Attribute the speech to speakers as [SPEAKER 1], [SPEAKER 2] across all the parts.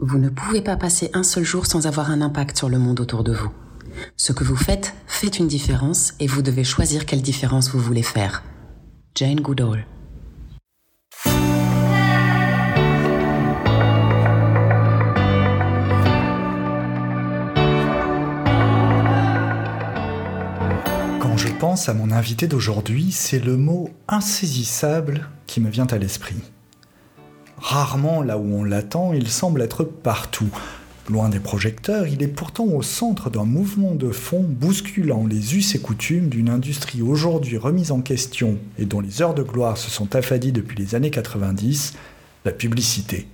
[SPEAKER 1] Vous ne pouvez pas passer un seul jour sans avoir un impact sur le monde autour de vous. Ce que vous faites fait une différence et vous devez choisir quelle différence vous voulez faire. Jane Goodall.
[SPEAKER 2] Quand je pense à mon invité d'aujourd'hui, c'est le mot insaisissable qui me vient à l'esprit. Rarement là où on l'attend, il semble être partout. Loin des projecteurs, il est pourtant au centre d'un mouvement de fond bousculant les us et coutumes d'une industrie aujourd'hui remise en question et dont les heures de gloire se sont affadies depuis les années 90, la publicité.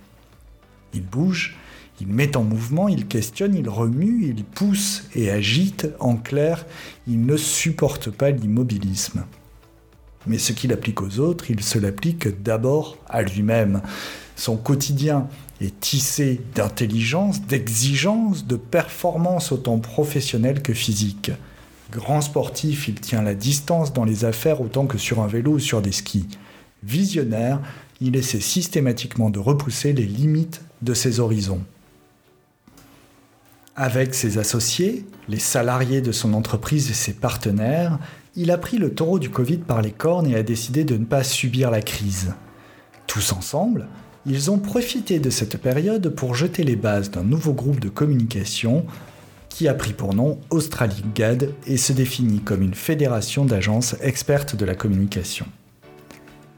[SPEAKER 2] Il bouge, il met en mouvement, il questionne, il remue, il pousse et agite, en clair, il ne supporte pas l'immobilisme. Mais ce qu'il applique aux autres, il se l'applique d'abord à lui-même. Son quotidien est tissé d'intelligence, d'exigence, de performance autant professionnelle que physique. Grand sportif, il tient la distance dans les affaires autant que sur un vélo ou sur des skis. Visionnaire, il essaie systématiquement de repousser les limites de ses horizons. Avec ses associés, les salariés de son entreprise et ses partenaires, il a pris le taureau du Covid par les cornes et a décidé de ne pas subir la crise. Tous ensemble, ils ont profité de cette période pour jeter les bases d'un nouveau groupe de communication qui a pris pour nom Australie GAD et se définit comme une fédération d'agences expertes de la communication.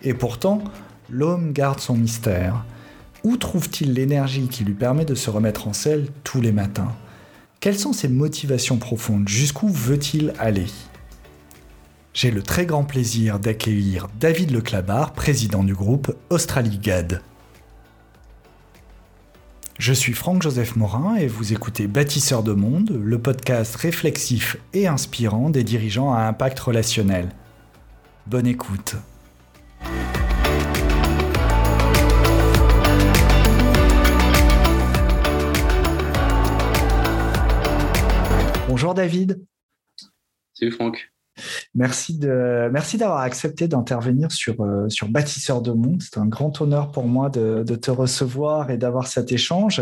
[SPEAKER 2] Et pourtant, l'homme garde son mystère. Où trouve-t-il l'énergie qui lui permet de se remettre en selle tous les matins? Quelles sont ses motivations profondes? Jusqu'où veut-il aller? J'ai le très grand plaisir d'accueillir David Leclabar, président du groupe Australie GAD. Je suis Franck-Joseph Morin et vous écoutez Bâtisseur de Monde, le podcast réflexif et inspirant des dirigeants à impact relationnel. Bonne écoute. Bonjour David.
[SPEAKER 3] Salut Franck.
[SPEAKER 2] Merci de merci d'avoir accepté d'intervenir sur euh, sur bâtisseur de monde. C'est un grand honneur pour moi de, de te recevoir et d'avoir cet échange.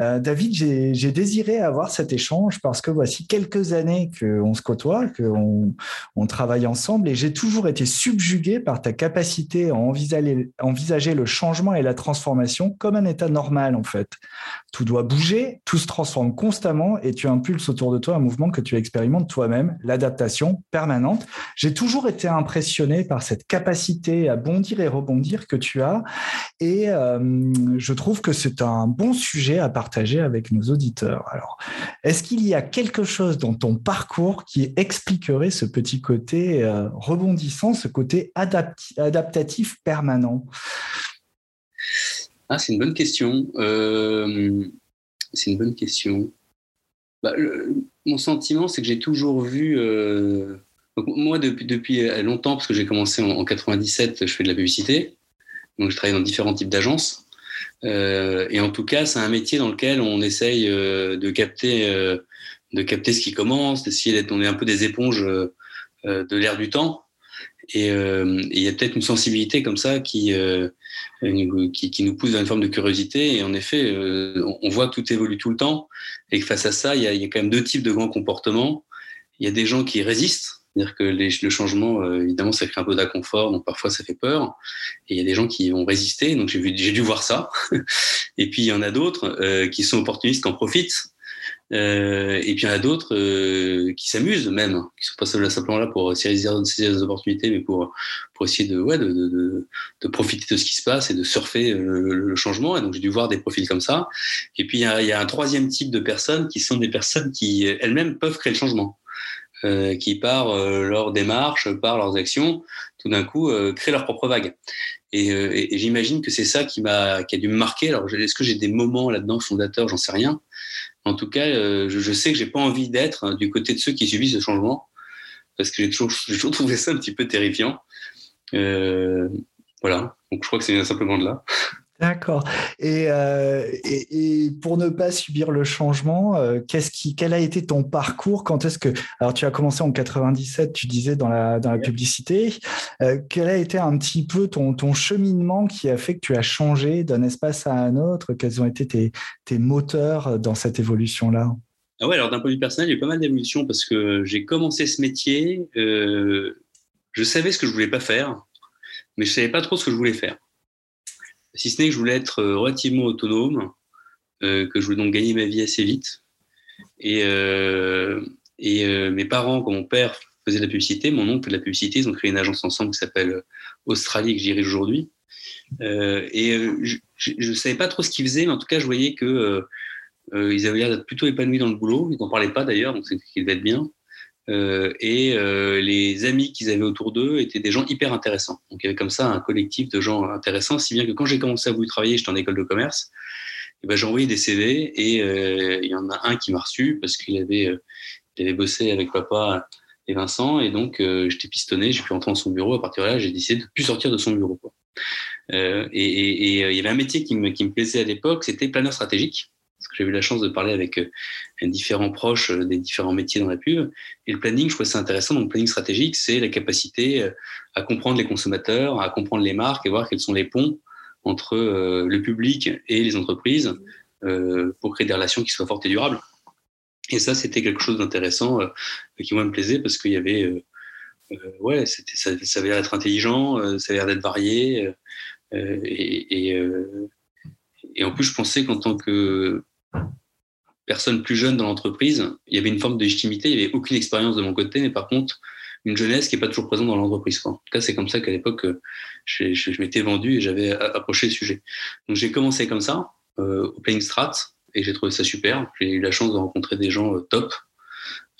[SPEAKER 2] Euh, David, j'ai désiré avoir cet échange parce que voici quelques années qu'on se côtoie, qu'on on travaille ensemble et j'ai toujours été subjugué par ta capacité à envisager, envisager le changement et la transformation comme un état normal en fait. Tout doit bouger, tout se transforme constamment et tu impulses autour de toi un mouvement que tu expérimentes toi-même, l'adaptation permanente. J'ai toujours été impressionné par cette capacité à bondir et rebondir que tu as. Et euh, je trouve que c'est un bon sujet à partager avec nos auditeurs. Alors, est-ce qu'il y a quelque chose dans ton parcours qui expliquerait ce petit côté euh, rebondissant, ce côté adaptatif permanent?
[SPEAKER 3] Ah, c'est une bonne question. Euh, c'est une bonne question. Bah, mon sentiment, c'est que j'ai toujours vu. Euh, moi, depuis, depuis longtemps, parce que j'ai commencé en, 97, je fais de la publicité. Donc, je travaille dans différents types d'agences. Euh, et en tout cas, c'est un métier dans lequel on essaye euh, de capter, de capter ce qui commence, d'essayer d'être. On est un peu des éponges de l'air du temps. Et il y a peut-être une sensibilité comme ça qui, qui, qui, nous pousse dans une forme de curiosité. Et en effet, on voit que tout évolue tout le temps et face à ça, il y, a, il y a quand même deux types de grands comportements. Il y a des gens qui résistent, c'est-à-dire que les, le changement, euh, évidemment, ça crée un peu d'inconfort, donc parfois ça fait peur. Et il y a des gens qui vont résister, donc j'ai dû voir ça. et puis il y en a d'autres euh, qui sont opportunistes, qui en profitent. Euh, et puis il y en a d'autres euh, qui s'amusent même, qui sont pas simplement là pour saisir, des opportunités, mais pour, pour essayer de, ouais, de, de, de, profiter de ce qui se passe et de surfer le, le changement. Et donc j'ai dû voir des profils comme ça. Et puis il y, a, y a un troisième type de personnes qui sont des personnes qui elles-mêmes peuvent créer le changement. Euh, qui par euh, leur démarche, par leurs actions, tout d'un coup euh, créent leur propre vague. Et, et, et j'imagine que c'est ça qui m'a qui a dû me marquer. Alors est-ce que j'ai des moments là-dedans fondateurs? J'en sais rien. En tout cas, euh, je, sais que j'ai pas envie d'être hein, du côté de ceux qui subissent ce changement, parce que j'ai toujours, toujours, trouvé ça un petit peu terrifiant. Euh, voilà, donc je crois que c'est simplement de là.
[SPEAKER 2] D'accord. Euh, et, et, pour ne pas subir le changement, euh, qu'est-ce qui, quel a été ton parcours? Quand est-ce que, alors tu as commencé en 97, tu disais dans la dans la publicité. Euh, quel a été un petit peu ton ton cheminement qui a fait que tu as changé d'un espace à un autre? Quels ont été tes tes moteurs dans cette évolution là
[SPEAKER 3] ah ouais, alors d'un point de vue personnel, il y a eu pas mal d'évolutions parce que j'ai commencé ce métier, je savais ce que je voulais pas faire, mais je savais pas trop ce que je voulais faire si ce n'est que je voulais être euh, relativement autonome, euh, que je voulais donc gagner ma vie assez vite. Et, euh, mes parents, comme mon père faisait de la publicité, mon oncle fait de la publicité, ils ont créé une agence ensemble qui s'appelle Australie, que je dirige aujourd'hui. et je ne savais pas trop ce qu'ils faisaient, mais en tout cas, je voyais que ils avaient l'air d'être plutôt épanouis dans le boulot. Ils n'en parlaient pas d'ailleurs, donc c'est qu'ils devaient être bien. Euh, et euh, les amis qu'ils avaient autour d'eux étaient des gens hyper intéressants. Donc il y avait comme ça un collectif de gens intéressants, si bien que quand j'ai commencé à vouloir travailler, j'étais en école de commerce, et ben, j'ai envoyé des CV et euh, il y en a un qui m'a reçu parce qu'il avait, il avait bossé avec papa et Vincent et donc j'étais pistonné, j'ai pu rentrer dans son bureau. À partir de là, j'ai décidé de plus sortir de son bureau. Et, et, il y avait un métier qui me, qui me plaisait à l'époque, c'était planeur stratégique j'ai eu la chance de parler avec euh, différents proches euh, des différents métiers dans la pub. Et le planning, je trouvais ça intéressant. Donc, le planning stratégique, c'est la capacité euh, à comprendre les consommateurs, à comprendre les marques et voir quels sont les ponts entre le public et les entreprises pour créer des relations qui soient fortes et durables. Et ça, c'était quelque chose d'intéressant qui, moi, me plaisait parce qu'il y avait, ouais, ça, avait l'air d'être intelligent, ça avait l'air d'être varié. et en plus, je pensais qu'en tant que personne plus jeune dans l'entreprise, il y avait une forme de légitimité, il n'y avait aucune expérience de mon côté, mais par contre, une jeunesse qui n'est pas toujours présente dans l'entreprise. En tout cas, c'est comme ça qu'à l'époque, je, je, m'étais vendu et j'avais approché le sujet. Donc, j'ai commencé comme ça, euh, au Playing Strat, et j'ai trouvé ça super. J'ai eu la chance de rencontrer des gens euh, top,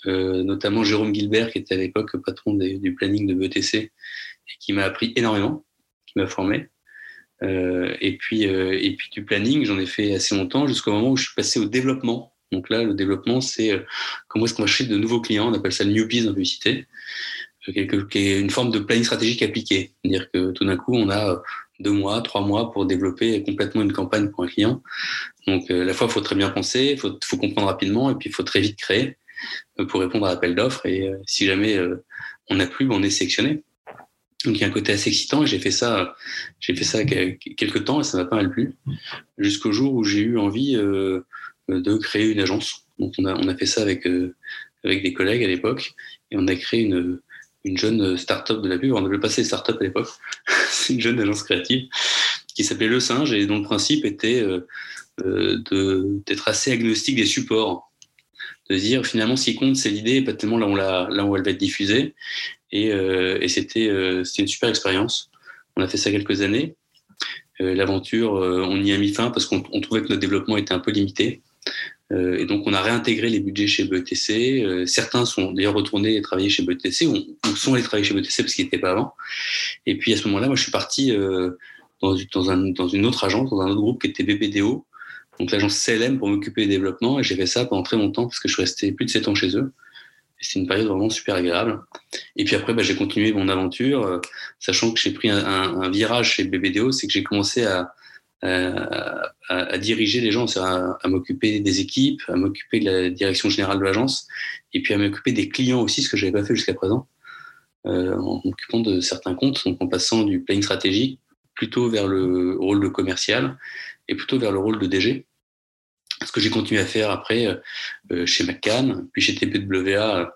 [SPEAKER 3] euh, notamment Jérôme Gilbert, qui était à l'époque patron du planning de BETC, et qui m'a appris énormément, qui m'a formé. Euh, et, puis, euh, et puis du planning, j'en ai fait assez longtemps jusqu'au moment où je suis passé au développement. Donc là, le développement, c'est euh, comment est-ce qu'on va chercher de nouveaux clients. On appelle ça le newbies en publicité, qui est une forme de planning stratégique appliqué. C'est-à-dire que tout d'un coup, on a deux mois, trois mois pour développer complètement une campagne pour un client. Donc, à la fois, il faut très bien penser, il faut, faut, comprendre rapidement, et puis il faut très vite créer pour répondre à l'appel d'offres. Et si jamais on n'a plus, ben, on est sélectionné. Donc il y a un côté assez excitant et j'ai fait ça, j'ai fait ça quelques temps et ça m'a pas mal plu. Jusqu'au jour où j'ai eu envie euh, de créer une agence. Donc on a, on a fait ça avec, euh, avec des collègues à l'époque et on a créé une, une jeune start-up de la pub. On avait passé start-up à l'époque. C'est une jeune agence créative qui s'appelait Le Singe et dont le principe était euh, d'être assez agnostique des supports de dire finalement ce qui compte c'est l'idée pas tellement là où, la, là où elle va être diffusée et, euh, et c'était euh, c'était une super expérience. On a fait ça quelques années. Euh, l'aventure, on y a mis fin parce qu'on trouvait que notre développement était un peu limité. et donc, on a réintégré les budgets chez BETC. certains sont d'ailleurs retournés travailler chez BETC ou, sont allés travailler chez BETC parce qu'ils n'étaient pas avant. Et puis, à ce moment-là, moi, je suis parti dans, dans, un, dans, une autre agence, dans un autre groupe qui était BPDO, donc l'agence CLM pour m'occuper des développements. Et j'ai fait ça pendant très longtemps parce que je suis resté plus de 7 ans chez eux. C'est une période vraiment super agréable. Et puis après, bah, j'ai continué mon aventure, euh, sachant que j'ai pris un, virage chez BBDO, c'est que j'ai commencé à, à, diriger les gens, à, m'occuper des équipes, à m'occuper de la direction générale de l'agence, et puis à m'occuper des clients aussi, ce que je n'avais pas fait jusqu'à présent, euh, en m'occupant de certains comptes, donc en passant du planning stratégique plutôt vers le rôle de commercial et plutôt vers le rôle de DG ce que j'ai continué à faire après euh, chez McCann, puis chez TPWA,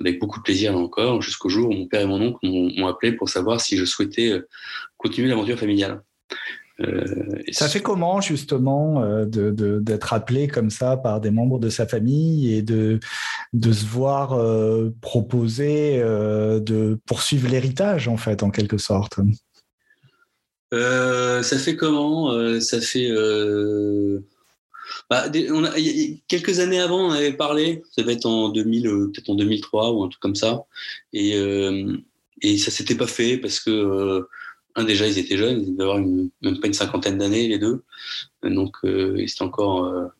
[SPEAKER 3] avec beaucoup de plaisir là encore, jusqu'au jour où mon père et mon oncle m'ont appelé pour savoir si je souhaitais continuer l'aventure familiale.
[SPEAKER 2] ça fait comment justement d'être appelé comme ça par des membres de sa famille et de, de se voir proposer de poursuivre l'héritage en fait en quelque sorte?
[SPEAKER 3] Ça fait comment Ça fait bah, quelques années avant, on avait parlé, ça va être en 2000, euh, peut-être en 2003 ou un truc comme ça, et, euh, et ça s'était pas fait parce que euh, un déjà ils étaient jeunes, ils devaient avoir même pas une cinquantaine d'années les deux, donc euh, ils étaient encore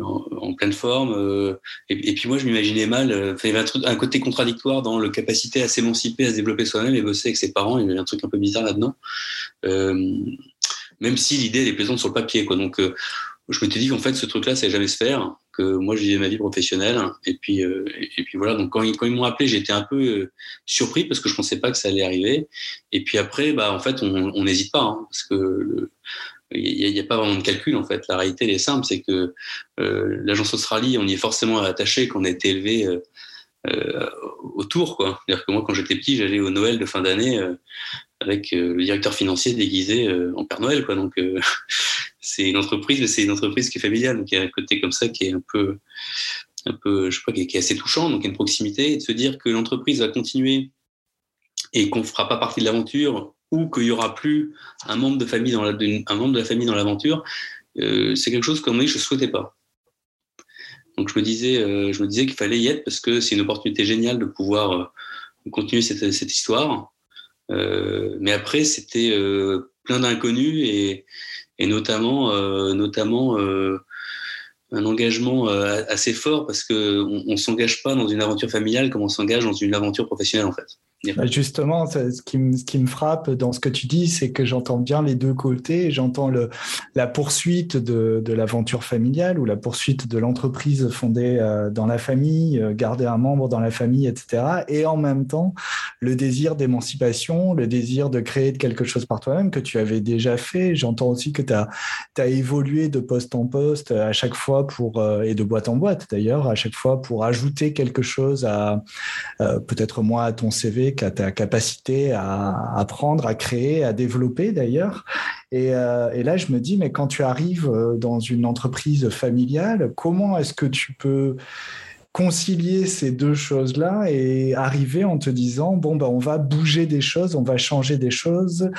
[SPEAKER 3] en, pleine forme. Et, puis moi je m'imaginais mal, il y avait un, truc, un, côté contradictoire dans le capacité à s'émanciper, à se développer soi-même et bosser avec ses parents. Il y avait un truc un peu bizarre là-dedans. même si l'idée est plaisante sur le papier. Quoi. Donc, je m'étais dit qu'en fait, ce truc-là, ça allait jamais se faire, que moi, je vivais ma vie professionnelle. Et puis, et puis voilà. Donc, quand, quand ils m'ont appelé, j'étais un peu surpris parce que je pensais pas que ça allait arriver. Et puis après, bah, en fait, on n'hésite pas, hein, parce que il n'y a, pas vraiment de calcul en fait. La réalité, elle est simple, c'est que euh, l'agence Australie, on y est forcément attaché, qu'on a été élevé euh, euh, autour. C'est-à-dire que moi, quand j'étais petit, j'allais au Noël de fin d'année avec le directeur financier déguisé en Père Noël. Quoi. Donc, c'est une entreprise, mais c'est une entreprise qui est familiale. Donc, il y a un côté comme ça qui est un peu, un peu, je sais pas, qui est assez touchant. Donc, une proximité et de se dire que l'entreprise va continuer et qu'on ne fera pas partie de l'aventure ou qu'il y aura plus un membre de famille dans la, un membre de la famille dans l'aventure, euh, c'est quelque chose que je ne souhaitais pas. Donc je me disais, euh, disais qu'il fallait y être parce que c'est une opportunité géniale de pouvoir euh, continuer cette, cette histoire. mais après, c'était plein d'inconnus et, et, notamment, notamment un engagement assez fort parce qu'on ne s'engage pas dans une aventure familiale comme on s'engage dans une aventure professionnelle en fait.
[SPEAKER 2] Bah, justement, ce qui, me, frappe dans ce que tu dis, c'est que j'entends bien les deux côtés. J'entends la poursuite de, l'aventure familiale ou la poursuite de l'entreprise fondée euh, dans la famille, euh, garder un membre dans la famille, etc. Et en même temps, le désir d'émancipation, le désir de créer quelque chose par toi-même que tu avais déjà fait. J'entends aussi que tu as, évolué de poste en poste à chaque fois pour, euh, et de boîte en boîte d'ailleurs, à chaque fois pour ajouter quelque chose à peut-être moins à ton CV qu'à ta capacité à apprendre, à créer, à développer d'ailleurs. Et, euh, là, je me dis, mais quand tu arrives euh, dans une entreprise familiale, comment est-ce que tu peux concilier ces deux choses-là et arriver en te disant bon ben on va bouger des choses, on va changer des choses.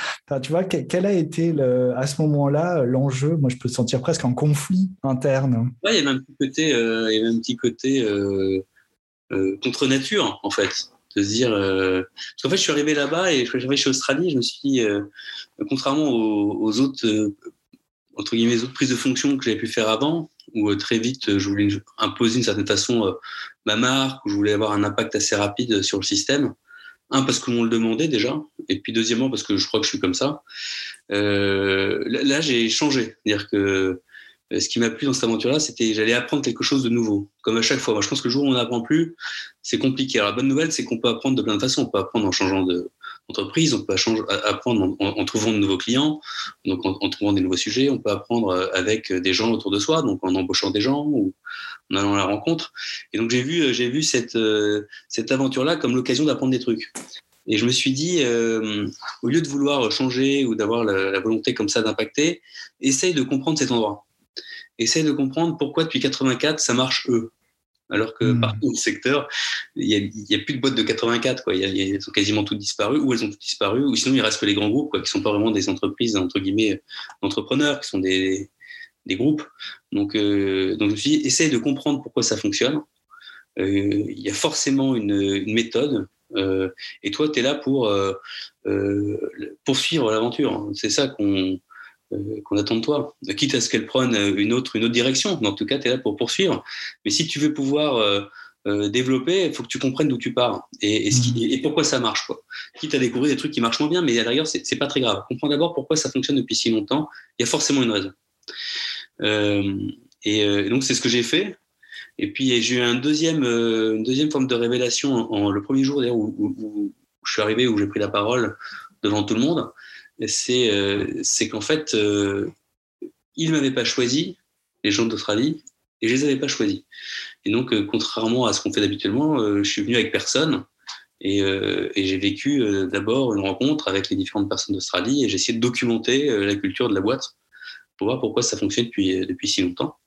[SPEAKER 2] Tu vois quel a été à ce moment-là l'enjeu? Moi, je peux sentir presque un conflit interne.
[SPEAKER 3] Ouais, il y a un petit côté, euh, contre nature en fait de se dire. Euh... Parce qu'en fait, je suis arrivé là-bas et je suis arrivé chez Australie, je me suis dit, euh, contrairement aux, autres, euh, entre guillemets, autres prises de fonction que j'avais pu faire avant, où très vite, je voulais imposer d'une certaine façon ma marque, où je voulais avoir un impact assez rapide sur le système. Un, parce qu'on le demandait déjà, et puis deuxièmement, parce que je crois que je suis comme ça. là, j'ai changé. C'est-à-dire que ce qui m'a plu dans cette aventure-là, c'était j'allais apprendre quelque chose de nouveau, comme à chaque fois. Moi, je pense que le jour où on n'apprend plus, c'est compliqué. Alors, la bonne nouvelle, c'est qu'on peut apprendre de plein de façons. On peut apprendre en changeant d'entreprise, on peut apprendre en, trouvant de nouveaux clients, donc en, trouvant des nouveaux sujets. On peut apprendre euh, avec des gens autour de soi, donc en embauchant des gens ou en allant à la rencontre. Et donc, j'ai vu, euh, j'ai vu cette, euh, cette aventure-là comme l'occasion d'apprendre des trucs. Et je me suis dit, au lieu de vouloir changer ou d'avoir la volonté comme ça d'impacter, essaye de comprendre cet endroit essaye de comprendre pourquoi depuis 84 ça marche eux. Alors que hmm. partout dans le secteur, il n'y a, plus de boîtes de 84. Quoi. Elles ont quasiment toutes disparu, ou elles ont toutes disparu, ou sinon il reste que les grands groupes, quoi, qui ne sont pas vraiment des entreprises, entre guillemets, d'entrepreneurs, qui sont des, des groupes. Donc, euh, donc je me suis dit, essaye de comprendre pourquoi ça fonctionne. Euh, il y a forcément une, une méthode, euh, et toi, tu es là pour poursuivre l'aventure. C'est ça qu'on qu'on attend de toi. Quitte à ce qu'elle prenne une autre, une autre direction. en tout cas, tu es là pour poursuivre. Mais si tu veux pouvoir euh, euh, développer, il faut que tu comprennes d'où tu pars et, et, mmh. pourquoi ça marche. Quoi. Quitte à découvrir des trucs qui marchent moins bien, mais à l'arrière, c'est pas très grave. Comprends d'abord pourquoi ça fonctionne depuis si longtemps. Il y a forcément une raison. et donc, c'est ce que j'ai fait. Et puis, j'ai eu un deuxième, une deuxième forme de révélation en, le premier jour où, où, je suis arrivé, où j'ai pris la parole devant tout le monde c'est euh, c'est qu'en fait, euh, ils ne m'avaient pas choisi, les gens d'Australie, et je ne les avais pas choisis. Et donc, euh, contrairement à ce qu'on fait d'habituellement, je suis venu avec personne. Et, j'ai vécu d'abord une rencontre avec les différentes personnes d'Australie et j'ai essayé de documenter la culture de la boîte pour voir pourquoi ça fonctionne depuis, si longtemps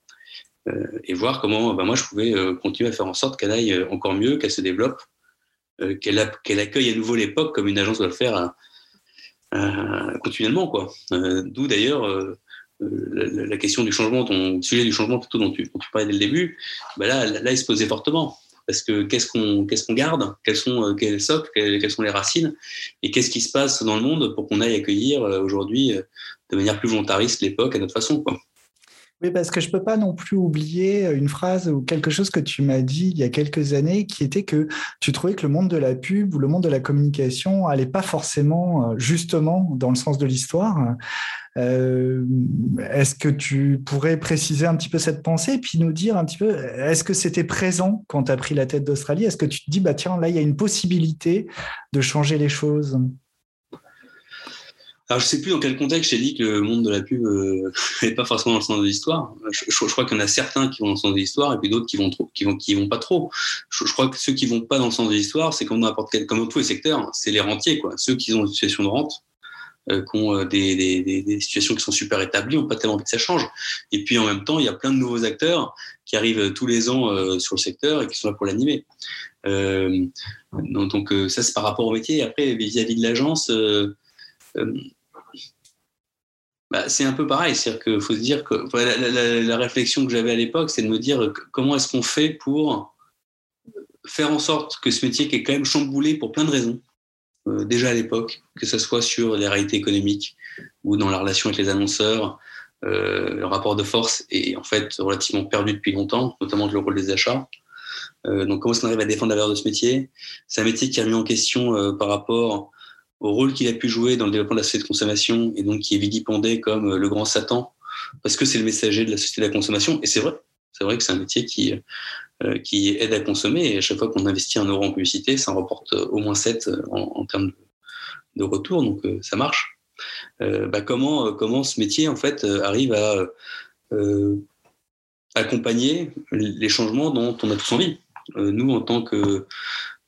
[SPEAKER 3] et voir comment bah, moi je pouvais continuer à faire en sorte qu'elle aille encore mieux, qu'elle se développe, qu'elle accueille à nouveau l'époque comme une agence doit le faire continuellement. Quoi. Euh, d'où d'ailleurs euh, la, question du changement, ton sujet du changement plutôt dont tu, dont tu parlais dès le début, bah là, là, il se posait fortement. Parce que qu'est-ce qu'on qu'est-ce qu'on garde? Quels sont quels socles quelles, sont les racines? Et qu'est-ce qui se passe dans le monde pour qu'on aille accueillir aujourd'hui de manière plus volontariste l'époque à notre façon quoi?
[SPEAKER 2] Oui, parce que je ne peux pas non plus oublier une phrase ou quelque chose que tu m'as dit il y a quelques années qui était que tu trouvais que le monde de la pub ou le monde de la communication allait pas forcément euh, justement dans le sens de l'histoire. Euh, est-ce que tu pourrais préciser un petit peu cette pensée et puis nous dire un petit peu, est-ce que c'était présent quand tu as pris la tête d'Australie? Est-ce que tu te dis, bah tiens, là, il y a une possibilité de changer les choses?
[SPEAKER 3] Alors, je sais plus dans quel contexte j'ai dit que le monde de la pub n'est pas forcément dans le sens de l'histoire. Je, crois qu'il y en a certains qui vont dans le sens de l'histoire et puis d'autres qui vont trop, qui vont, qui vont pas trop. Je, crois que ceux qui vont pas dans le sens de l'histoire, c'est comme dans n'importe quel, comme dans tous les secteurs, c'est les rentiers, quoi. Ceux qui ont une situation de rente, euh, qui ont euh, des, des, des, situations qui sont super établies, n'ont pas tellement envie que ça change. Et puis en même temps, il y a plein de nouveaux acteurs qui arrivent tous les ans euh, sur le secteur et qui sont là pour l'animer. Euh, donc, ça, c'est par rapport au métier. Après, vis-à-vis de l'agence, bah, c'est un peu pareil. C'est-à-dire qu'il faut se dire que la, réflexion que j'avais à l'époque, c'est de me dire comment est-ce qu'on fait pour faire en sorte que ce métier qui est quand même chamboulé pour plein de raisons, euh, déjà à l'époque, que ce soit sur les réalités économiques ou dans la relation avec les annonceurs, euh, le rapport de force est en fait relativement perdu depuis longtemps, notamment le rôle des achats. Euh, donc comment est-ce qu'on arrive à défendre la valeur de ce métier? C'est un métier qui est remis en question par rapport au rôle qu'il a pu jouer dans le développement de la société de consommation et donc qui est vilipendé comme euh, le grand Satan parce que c'est le messager de la société de la consommation. Et c'est vrai, c'est vrai que c'est un métier qui, euh, qui aide à consommer et à chaque fois qu'on investit un euro en publicité, ça en reporte au moins 7 en, termes de, retour, donc euh, ça marche. bah comment, comment ce métier en fait arrive à accompagner les changements dont on a tous envie? nous, en tant que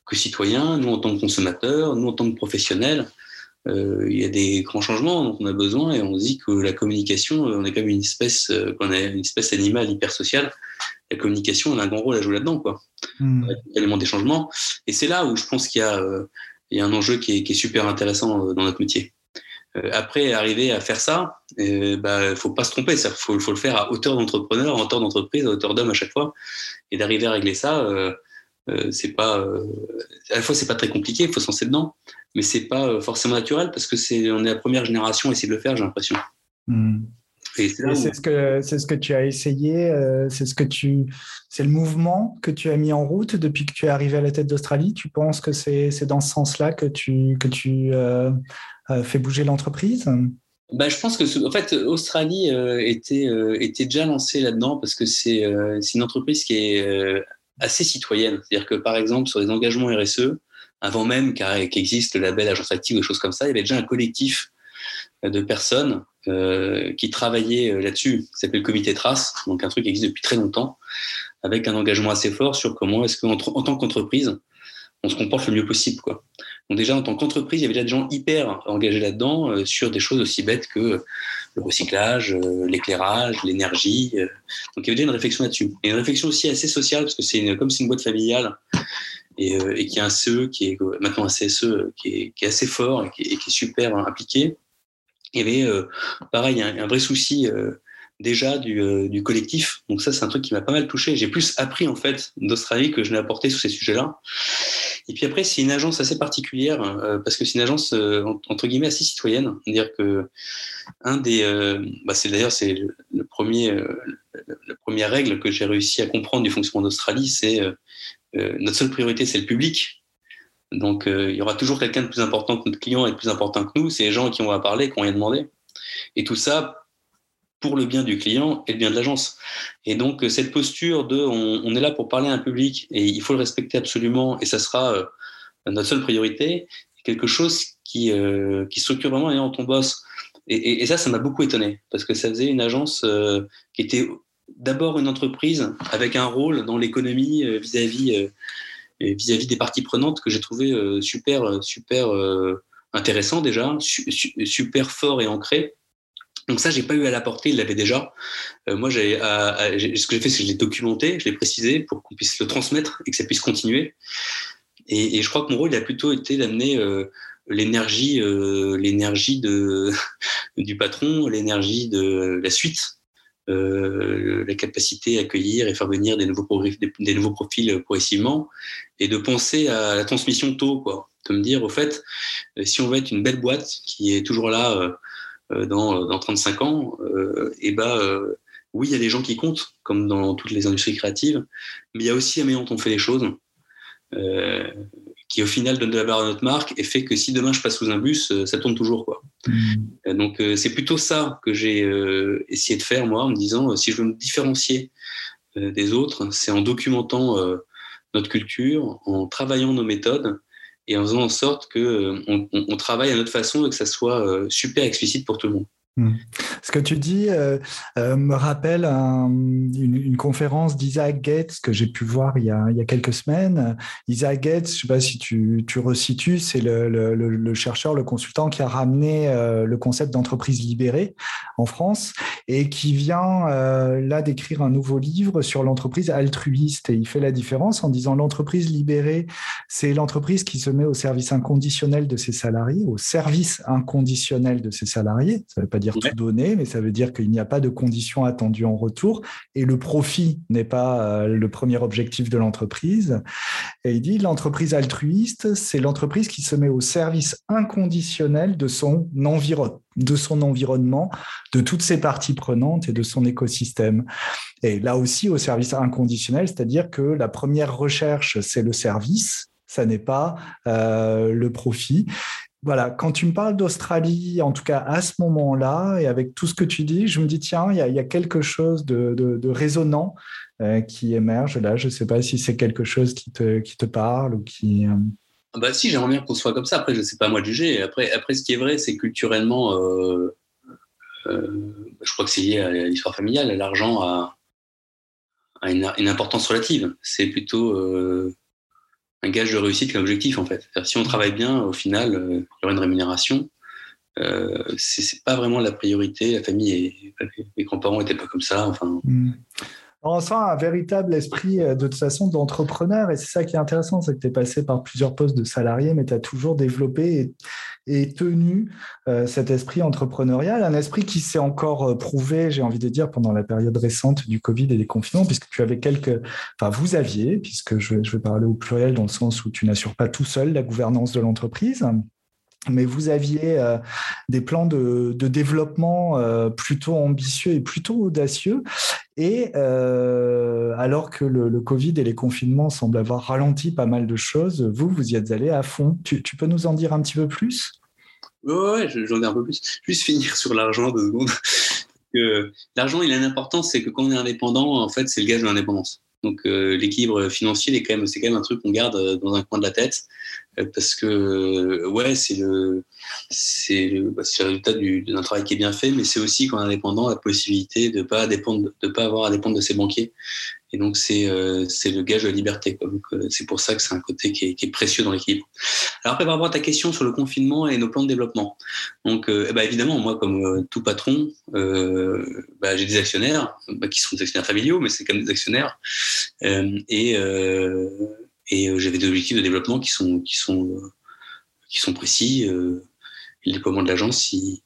[SPEAKER 3] que citoyens, nous en tant que consommateurs, nous en tant que professionnels. Euh, il y a des grands changements dont on a besoin et on se dit que la communication, euh, on est quand même une espèce, euh, qu'on est une espèce animale hyper sociale. La communication, on a un grand rôle à jouer là-dedans, quoi. Hmm. Élément des changements. Et c'est là où je pense qu'il y a, il y a un enjeu qui est, qui est super intéressant dans notre métier. après, arriver à faire ça, il bah, faut pas se tromper. Il faut, faut, le faire à hauteur d'entrepreneur, à hauteur d'entreprise, à hauteur d'homme à chaque fois. Et d'arriver à régler ça, euh, c'est pas euh, à la fois c'est pas très compliqué, il faut se lancer dedans, mais c'est pas euh, forcément naturel parce que c'est on est la première génération à essayer de le faire, j'ai l'impression.
[SPEAKER 2] Hmm. c'est ce que c'est ce que tu as essayé, c'est ce que tu c'est le mouvement que tu as mis en route depuis que tu es arrivé à la tête d'Australie? Tu penses que c'est dans ce sens-là que tu que tu fais bouger l'entreprise?
[SPEAKER 3] Bah, je pense que en fait Australie était était déjà lancée là-dedans parce que c'est c'est une entreprise qui est assez citoyenne. C'est-à-dire que, par exemple, sur les engagements RSE, avant même qu'existe le label agence active ou des choses comme ça, il y avait déjà un collectif de personnes euh, qui travaillaient euh, là-dessus, qui s'appelle le comité Trace, donc un truc qui existe depuis très longtemps, avec un engagement assez fort sur comment est-ce qu'en en tant qu'entreprise, on se comporte le mieux possible. Quoi. Donc déjà, en tant qu'entreprise, il y avait déjà des gens hyper engagés là-dedans euh, sur des choses aussi bêtes que le recyclage, euh, l'éclairage, l'énergie. Euh. donc il y avait déjà une réflexion là-dessus. Et une réflexion aussi assez sociale, parce que c'est comme c'est une boîte familiale et, et qui a un CE qui est maintenant un CSE qui est, assez fort et qui est, super impliqué. Il y avait pareil un, un, vrai souci déjà du, du, collectif. Donc ça, c'est un truc qui m'a pas mal touché. J'ai plus appris en fait d'Australie que je n'ai apporté sur ces sujets-là. Et puis après, c'est une agence assez particulière euh, parce que c'est une agence euh, entre guillemets assez citoyenne. C'est-à-dire que un des, euh, bah c'est d'ailleurs c'est le, premier, la première règle que j'ai réussi à comprendre du fonctionnement d'Australie, c'est notre seule priorité, c'est le public. Donc il y aura toujours quelqu'un de plus important que notre client et de plus important que nous. C'est les gens qui ont à parler, qui ont rien demandé. Et tout ça pour le bien du client et le bien de l'agence. Et donc, euh, cette posture de on, est là pour parler à un public et il faut le respecter absolument et ça sera euh, notre seule priorité, quelque chose qui, euh, qui structure vraiment dans ton boss. Et, ça, ça m'a beaucoup étonné parce que ça faisait une agence qui était d'abord une entreprise avec un rôle dans l'économie vis-à-vis vis-à-vis des parties prenantes que j'ai trouvé super super intéressant déjà, super fort et ancré. Donc ça, j'ai pas eu à l'apporter, il l'avait déjà. Euh, moi, j'ai, ce que j'ai fait, c'est que je l'ai documenté, je l'ai précisé pour qu'on puisse le transmettre et que ça puisse continuer. Et, je crois que mon rôle il a plutôt été d'amener euh, l'énergie, euh, l'énergie de, du patron, l'énergie de la suite, euh, la capacité à accueillir et faire venir des nouveaux, des, nouveaux profils progressivement, et de penser à la transmission tôt, quoi. De me dire, au fait, si on veut être une belle boîte qui est toujours là euh, dans, dans 35 ans, euh, et ben, oui, il y a des gens qui comptent, comme dans toutes les industries créatives, mais il y a aussi la manière dont on fait les choses, euh, qui au final donne de la valeur à notre marque et fait que si demain je passe sous un bus, euh, ça tourne toujours. Quoi. Mmh. Donc c'est plutôt ça que j'ai essayé de faire, moi, en me disant, si je veux me différencier des autres, c'est en documentant notre culture, en travaillant nos méthodes et en faisant en sorte qu'on on, travaille à notre façon et que ça soit super explicite pour tout le monde.
[SPEAKER 2] Hmm. Ce que tu dis euh, euh, me rappelle une, conférence d'Isaac Gates que j'ai pu voir il y, a, quelques semaines. Isaac Gates, je ne sais pas si tu, tu resitues, c'est le, chercheur, le consultant qui a ramené euh, le concept d'entreprise libérée en France et qui vient là d'écrire un nouveau livre sur l'entreprise altruiste. Et il fait la différence en disant l'entreprise libérée, c'est l'entreprise qui se met au service inconditionnel de ses salariés, au service inconditionnel de ses salariés. Ça veut pas dire tout donner, mais ça veut dire qu'il n'y a pas de conditions attendues en retour et le profit n'est pas euh, le premier objectif de l'entreprise. Et il dit l'entreprise altruiste, c'est l'entreprise qui se met au service inconditionnel de son environnement de son environnement, de toutes ses parties prenantes et de son écosystème. Et là aussi, au service inconditionnel, c'est-à-dire que la première recherche, c'est le service, ça n'est pas euh, le profit voilà, quand tu me parles d'Australie, en tout cas à ce moment-là, et avec tout ce que tu dis, je me dis, tiens, il y, a, quelque chose de, résonnant euh, qui émerge là. Je ne sais pas si c'est quelque chose qui te, parle ou qui... Euh,
[SPEAKER 3] ah bah si, j'aimerais bien qu'on soit comme ça. Après, je ne sais pas moi de juger. Après, après, ce qui est vrai, c'est culturellement, euh, je crois que c'est lié à l'histoire familiale. L'argent a, une, une, importance relative. C'est plutôt un gage de réussite qu'un objectif en fait. Si on travaille bien, au final, euh, il y aura une rémunération. Euh, c'est pas vraiment la priorité. La famille et mes grands-parents n'étaient pas comme ça. Enfin. Hmm.
[SPEAKER 2] On sent un véritable esprit euh, de toute façon d'entrepreneur et c'est ça qui est intéressant, c'est que tu es passé par plusieurs postes de salarié, mais tu as toujours développé et, tenu euh, cet esprit entrepreneurial, un esprit qui s'est encore euh, prouvé, j'ai envie de dire, pendant la période récente du Covid et des confinements, puisque tu avais quelques, enfin vous aviez, puisque je, je vais parler au pluriel dans le sens où tu n'assures pas tout seul la gouvernance de l'entreprise mais vous aviez euh, des plans de, développement euh, plutôt ambitieux et plutôt audacieux. Et euh, alors que le, Covid et les confinements semblent avoir ralenti pas mal de choses, vous, vous y êtes allé à fond. Tu, peux nous en dire un petit peu plus?
[SPEAKER 3] Oui, j'en ai un peu plus. Juste finir sur l'argent deux secondes. L'argent, il a une importance, c'est que quand on est indépendant, en fait, c'est le gage de l'indépendance. Donc l'équilibre financier, c'est quand même un truc qu'on garde dans un coin de la tête. Euh, parce que ouais, c'est le c'est le, bah, le, résultat d'un travail qui est bien fait, mais c'est aussi quand indépendant la possibilité de pas dépendre de pas avoir à dépendre de ses banquiers. Et donc c'est euh, c'est le gage de la liberté. Euh, c'est pour ça que c'est un côté qui est, qui est précieux dans l'équilibre. Alors après par rapport à ta question sur le confinement et nos plans de développement. Donc bah, évidemment moi comme tout patron, bah, j'ai des actionnaires bah, qui sont des actionnaires familiaux, mais c'est quand même des actionnaires et et euh, j'avais des objectifs de développement qui sont, qui sont, euh, qui sont précis. Euh, le déploiement de l'agence, il,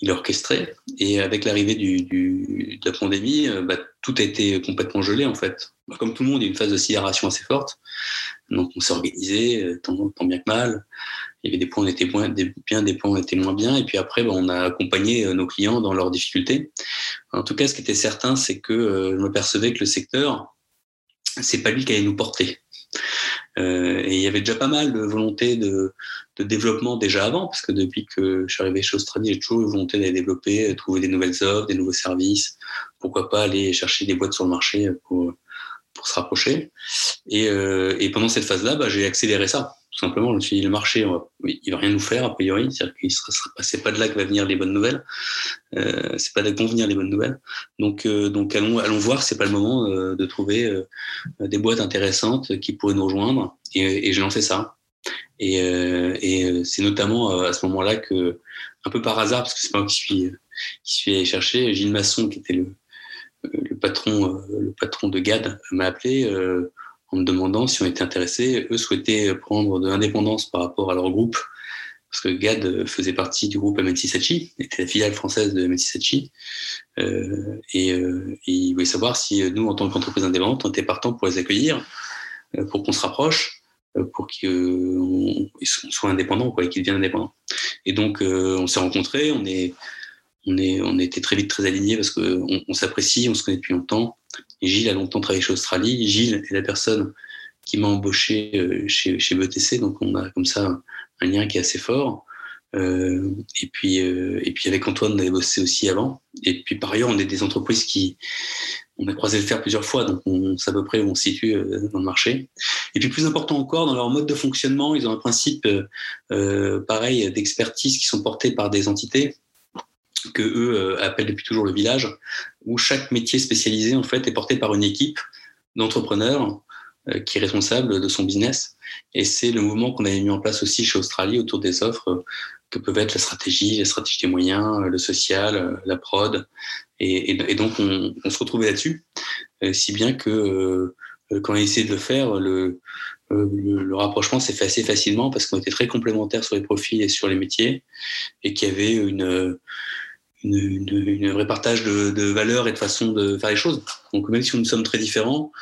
[SPEAKER 3] il, est orchestré. Et avec l'arrivée du, du, de la pandémie, bah, tout a été complètement gelé en fait. Bah, comme tout le monde, il y a une phase de sidération assez forte. Donc on s'est organisé, tant, tant, bien que mal. Il y avait des points où on était bien, des points où on était moins bien. Et puis après, bah, on a accompagné nos clients dans leurs difficultés. En tout cas, ce qui était certain, c'est que je me percevais que le secteur, c'est pas lui qui allait nous porter. Euh, et il y avait déjà pas mal de volonté de, de, développement déjà avant, parce que depuis que je suis arrivé chez Australie, j'ai toujours eu volonté d'aller développer, trouver des nouvelles offres, des nouveaux services. Pourquoi pas aller chercher des boîtes sur le marché pour, pour se rapprocher. Et, euh, et pendant cette phase-là, bah, j'ai accéléré ça. Tout simplement, je me suis dit, le marché, on va, il va rien nous faire, a priori. C'est-à-dire que c'est pas de là que va venir les bonnes nouvelles. Euh, c'est pas de là vont venir les bonnes nouvelles. Donc, euh, donc allons, allons voir, c'est pas le moment euh, de trouver euh, des boîtes intéressantes qui pourraient nous rejoindre. Et, et j'ai lancé ça. Et, euh, et c'est notamment à ce moment-là que, un peu par hasard, parce que c'est pas moi qui suis, qui suis allé chercher, Gilles Masson, qui était le, le patron, le patron de GAD, m'a appelé en me demandant si on était intéressés. Eux souhaitaient prendre de l'indépendance par rapport à leur groupe, parce que GAD faisait partie du groupe MNC Sachi, était la filiale française de MNC Sachi, euh, et, euh, ils voulaient savoir si nous, en tant qu'entreprise indépendante, on était partant pour les accueillir, euh, pour qu'on se rapproche, euh, pour qu'ils soient indépendants, quoi, et qu'ils deviennent indépendants. Et donc, on s'est rencontrés, on est était très vite très alignés parce qu'on on, s'apprécie, on se connaît depuis longtemps. Gilles a longtemps travaillé chez Australie. Gilles est la personne qui m'a embauché euh, chez, chez BTC, donc on a comme ça un lien qui est assez fort. Euh, et puis euh, et puis avec Antoine on avait bossé aussi avant. Et puis par ailleurs on est des entreprises qui on a croisé le fer plusieurs fois. Donc on sait à peu près où on se situe dans le marché. Et puis plus important encore dans leur mode de fonctionnement ils ont un principe pareil d'expertise qui sont portés par des entités que eux appellent depuis toujours le village où chaque métier spécialisé en fait est porté par une équipe d'entrepreneurs qui est responsable de son business. Et c'est le mouvement qu'on avait mis en place aussi chez Australie autour des offres que peuvent être la stratégie, la stratégie des moyens, euh, le social, euh, la prod. Et, donc, on, se retrouvait là-dessus, euh, si bien que quand on a essayé de le faire, le, le, rapprochement s'est fait assez facilement parce qu'on était très complémentaires sur les profils et sur les métiers et qu'il y avait une, une, une, vrai partage de, de, valeurs et de façon de faire les choses. Donc même si nous sommes très différents,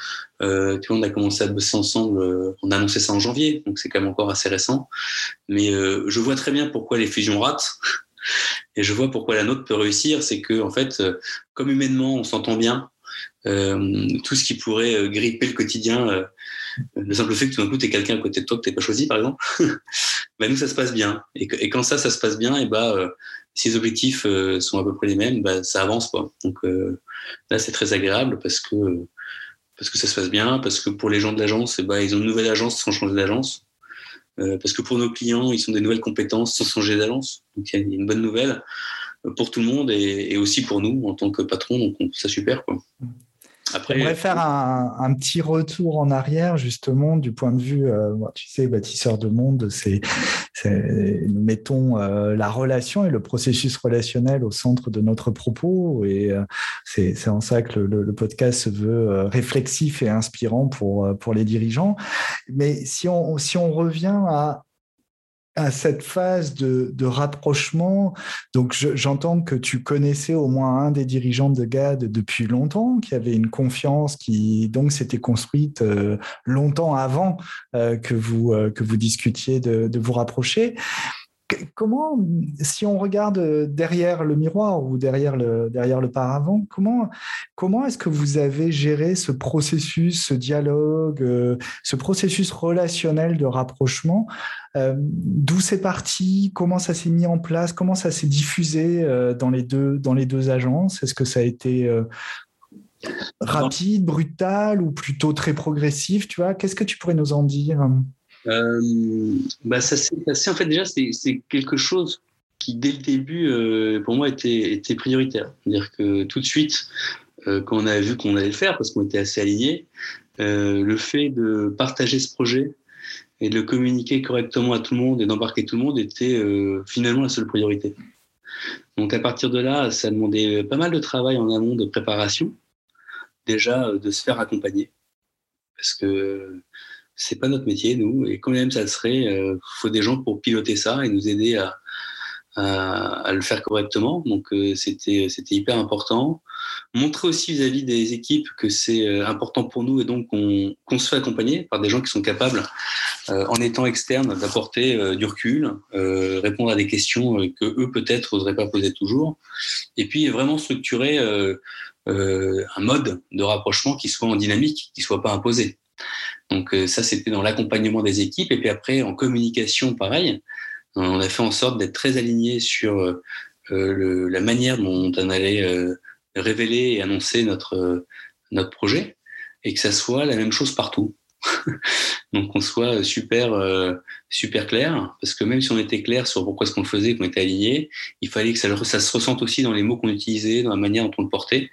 [SPEAKER 3] euh, tu vois, on a commencé à bosser ensemble, euh, on a annoncé ça en janvier, donc c'est quand même encore assez récent. Mais euh, je vois très bien pourquoi les fusions ratent. Et je vois pourquoi la nôtre peut réussir, c'est que en fait, euh, comme humainement, on s'entend bien. Euh, tout ce qui pourrait gripper le quotidien, le simple fait que tout d'un coup, tu es quelqu'un à côté de toi que tu pas choisi, par exemple, ben, nous, ça se passe bien. Et, et, quand ça, ça se passe bien, et bah, si les objectifs euh, sont à peu près les mêmes, bah, ça avance. Quoi. Donc euh, là, c'est très agréable parce que, parce que ça se passe bien, parce que pour les gens de l'agence, eh ben, ils ont une nouvelle agence sans changer d'agence. Euh, parce que pour nos clients, ils ont des nouvelles compétences sans changer d'agence. Donc il y a une bonne nouvelle pour tout le monde et, aussi pour nous en tant que patron. Donc on trouve ça super. Quoi.
[SPEAKER 2] Après, J'aimerais faire un, petit retour en arrière, justement, du point de vue, euh, tu sais, bâtisseur de monde, c'est, nous mettons euh, la relation et le processus relationnel au centre de notre propos, et euh, c'est, en ça que le, le, podcast se veut réflexif et inspirant pour, pour les dirigeants. Mais si on, si on revient à à cette phase de, rapprochement. Donc, j'entends que tu connaissais au moins un des dirigeants de GAD depuis longtemps, qui avait une confiance qui donc s'était construite euh, longtemps avant euh, que, vous, euh, que vous discutiez de vous rapprocher comment, si on regarde derrière le miroir ou derrière le, derrière le paravent, comment, comment est-ce que vous avez géré ce processus, ce dialogue, euh, ce processus relationnel de rapprochement euh, D'où c'est parti Comment ça s'est mis en place Comment ça s'est diffusé euh, dans, les deux, dans les deux agences? Est-ce que ça a été rapide, brutal ou plutôt très progressif? Tu vois Qu'est-ce que tu pourrais nous en dire?
[SPEAKER 3] Euh, bah ça s'est passé. En fait, déjà, c'est quelque chose qui, dès le début, euh, pour moi, était, prioritaire. C'est-à-dire que tout de suite, euh, quand on a vu qu'on allait le faire, parce qu'on était assez alignés, euh, le fait de partager ce projet et de le communiquer correctement à tout le monde et d'embarquer tout le monde était finalement la seule priorité. Donc à partir de là, ça demandait pas mal de travail en amont de préparation, déjà de se faire accompagner, parce que c'est pas notre métier, nous. Et quand même ça serait, il euh, faut des gens pour piloter ça et nous aider à, à, le faire correctement. Donc euh, c'était c'était hyper important. Montrer aussi vis-à-vis des équipes que c'est euh, important pour nous et donc qu'on se fait accompagner par des gens qui sont capables, en étant externes, d'apporter du recul, répondre à des questions que eux peut-être n'oseraient pas poser toujours. Et puis vraiment structurer un mode de rapprochement qui soit en dynamique, qui soit pas imposé. Donc euh, ça, c'était dans l'accompagnement des équipes. Et puis après, en communication, pareil, on a fait en sorte d'être très alignés sur euh, le, la manière dont on allait euh, révéler et annoncer notre, notre projet et que ça soit la même chose partout. Donc qu'on soit super super clair parce que même si on était clair sur pourquoi ce qu'on faisait, qu'on était aligné, il fallait que ça, ça, se ressente aussi dans les mots qu'on utilisait, dans la manière dont on le portait.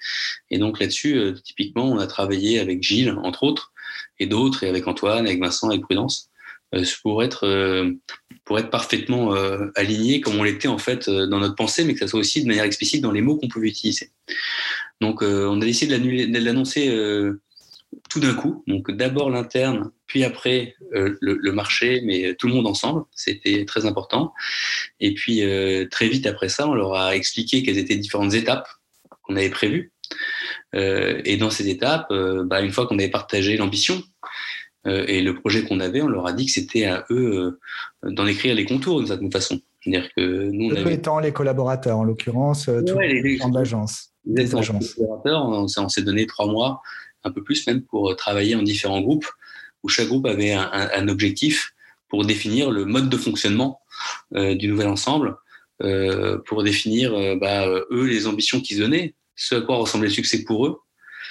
[SPEAKER 3] Et donc là-dessus, typiquement, on a travaillé avec Gilles entre autres et d'autres, et avec Antoine, avec Vincent, avec Prudence, euh, pour être, euh, pour être parfaitement euh, aligné comme on l'était en fait dans notre pensée, mais que ça soit aussi de manière explicite dans les mots qu'on pouvait utiliser. Donc on a décidé de l'annoncer tout d'un coup. Donc d'abord l'interne, puis après le, marché, mais tout le monde ensemble. C'était très important. Et puis très vite après ça, on leur a expliqué quelles étaient les différentes étapes qu'on avait prévues. Euh, et dans ces étapes, euh, bah, une fois qu'on avait partagé l'ambition euh, et le projet qu'on avait, on leur a dit que c'était à eux d'en écrire les contours d'une certaine façon.
[SPEAKER 2] C'est-à-dire que nous, on étant les collaborateurs, en l'occurrence, ouais, tous les, les, de l'agence.
[SPEAKER 3] Les, collaborateurs, on, s'est donné trois mois, un peu plus même, pour travailler en différents groupes, où chaque groupe avait un, objectif pour définir le mode de fonctionnement du nouvel ensemble, pour définir bah, eux les ambitions qu'ils donnaient, ce à quoi ressemblait le succès pour eux,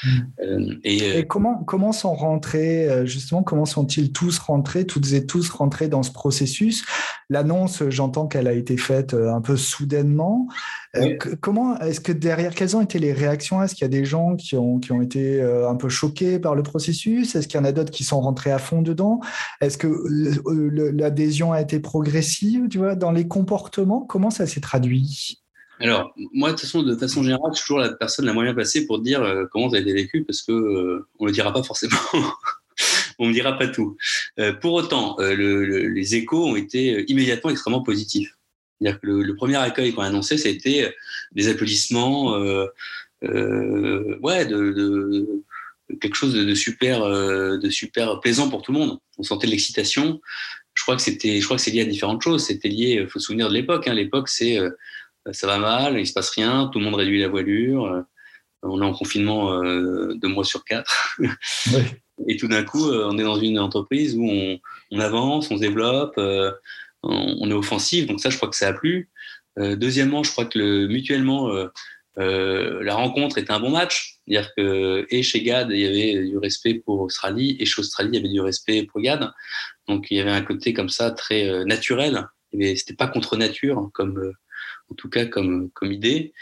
[SPEAKER 2] Mm. Euh, et, comment, comment sont rentrés, euh, justement, comment sont-ils tous rentrés, toutes et tous rentrés dans ce processus? L'annonce, j'entends qu'elle a été faite euh, un peu soudainement. Comment est-ce que derrière, quelles ont été les réactions? Est-ce qu'il y a des gens qui ont, qui ont été un peu choqués par le processus? Est-ce qu'il y en a d'autres qui sont rentrés à fond dedans? Est-ce que l'adhésion a été progressive tu vois, dans les comportements? Comment ça s'est traduit?
[SPEAKER 3] Alors, moi, de façon, de façon générale, je suis toujours la personne la bien placée pour dire euh, comment ça a été vécu parce que euh, on le dira pas forcément. on ne dira pas tout. Euh, pour autant, les échos ont été immédiatement extrêmement positifs. C'est-à-dire que le, premier accueil qu'on a annoncé, c'était des applaudissements, ouais, de, quelque chose de, super, de super plaisant pour tout le monde. On sentait de l'excitation. Je crois que c'était, je crois que c'est lié à différentes choses. C'était lié, faut se souvenir de l'époque. Hein. L'époque, c'est ça va mal, il se passe rien, tout le monde réduit la voilure, euh, on est en confinement euh, deux mois sur quatre. Et tout d'un coup, on est dans une entreprise où on, avance, on se développe, on, est offensif. Donc ça, je crois que ça a plu. deuxièmement, je crois que le, mutuellement, la rencontre était un bon match. C'est-à-dire que et chez GAD, il y avait du respect pour Australie, et chez Australie, il y avait du respect pour GAD. Donc il y avait un côté comme ça très naturel. C'était pas contre nature, comme en tout cas comme, comme idée.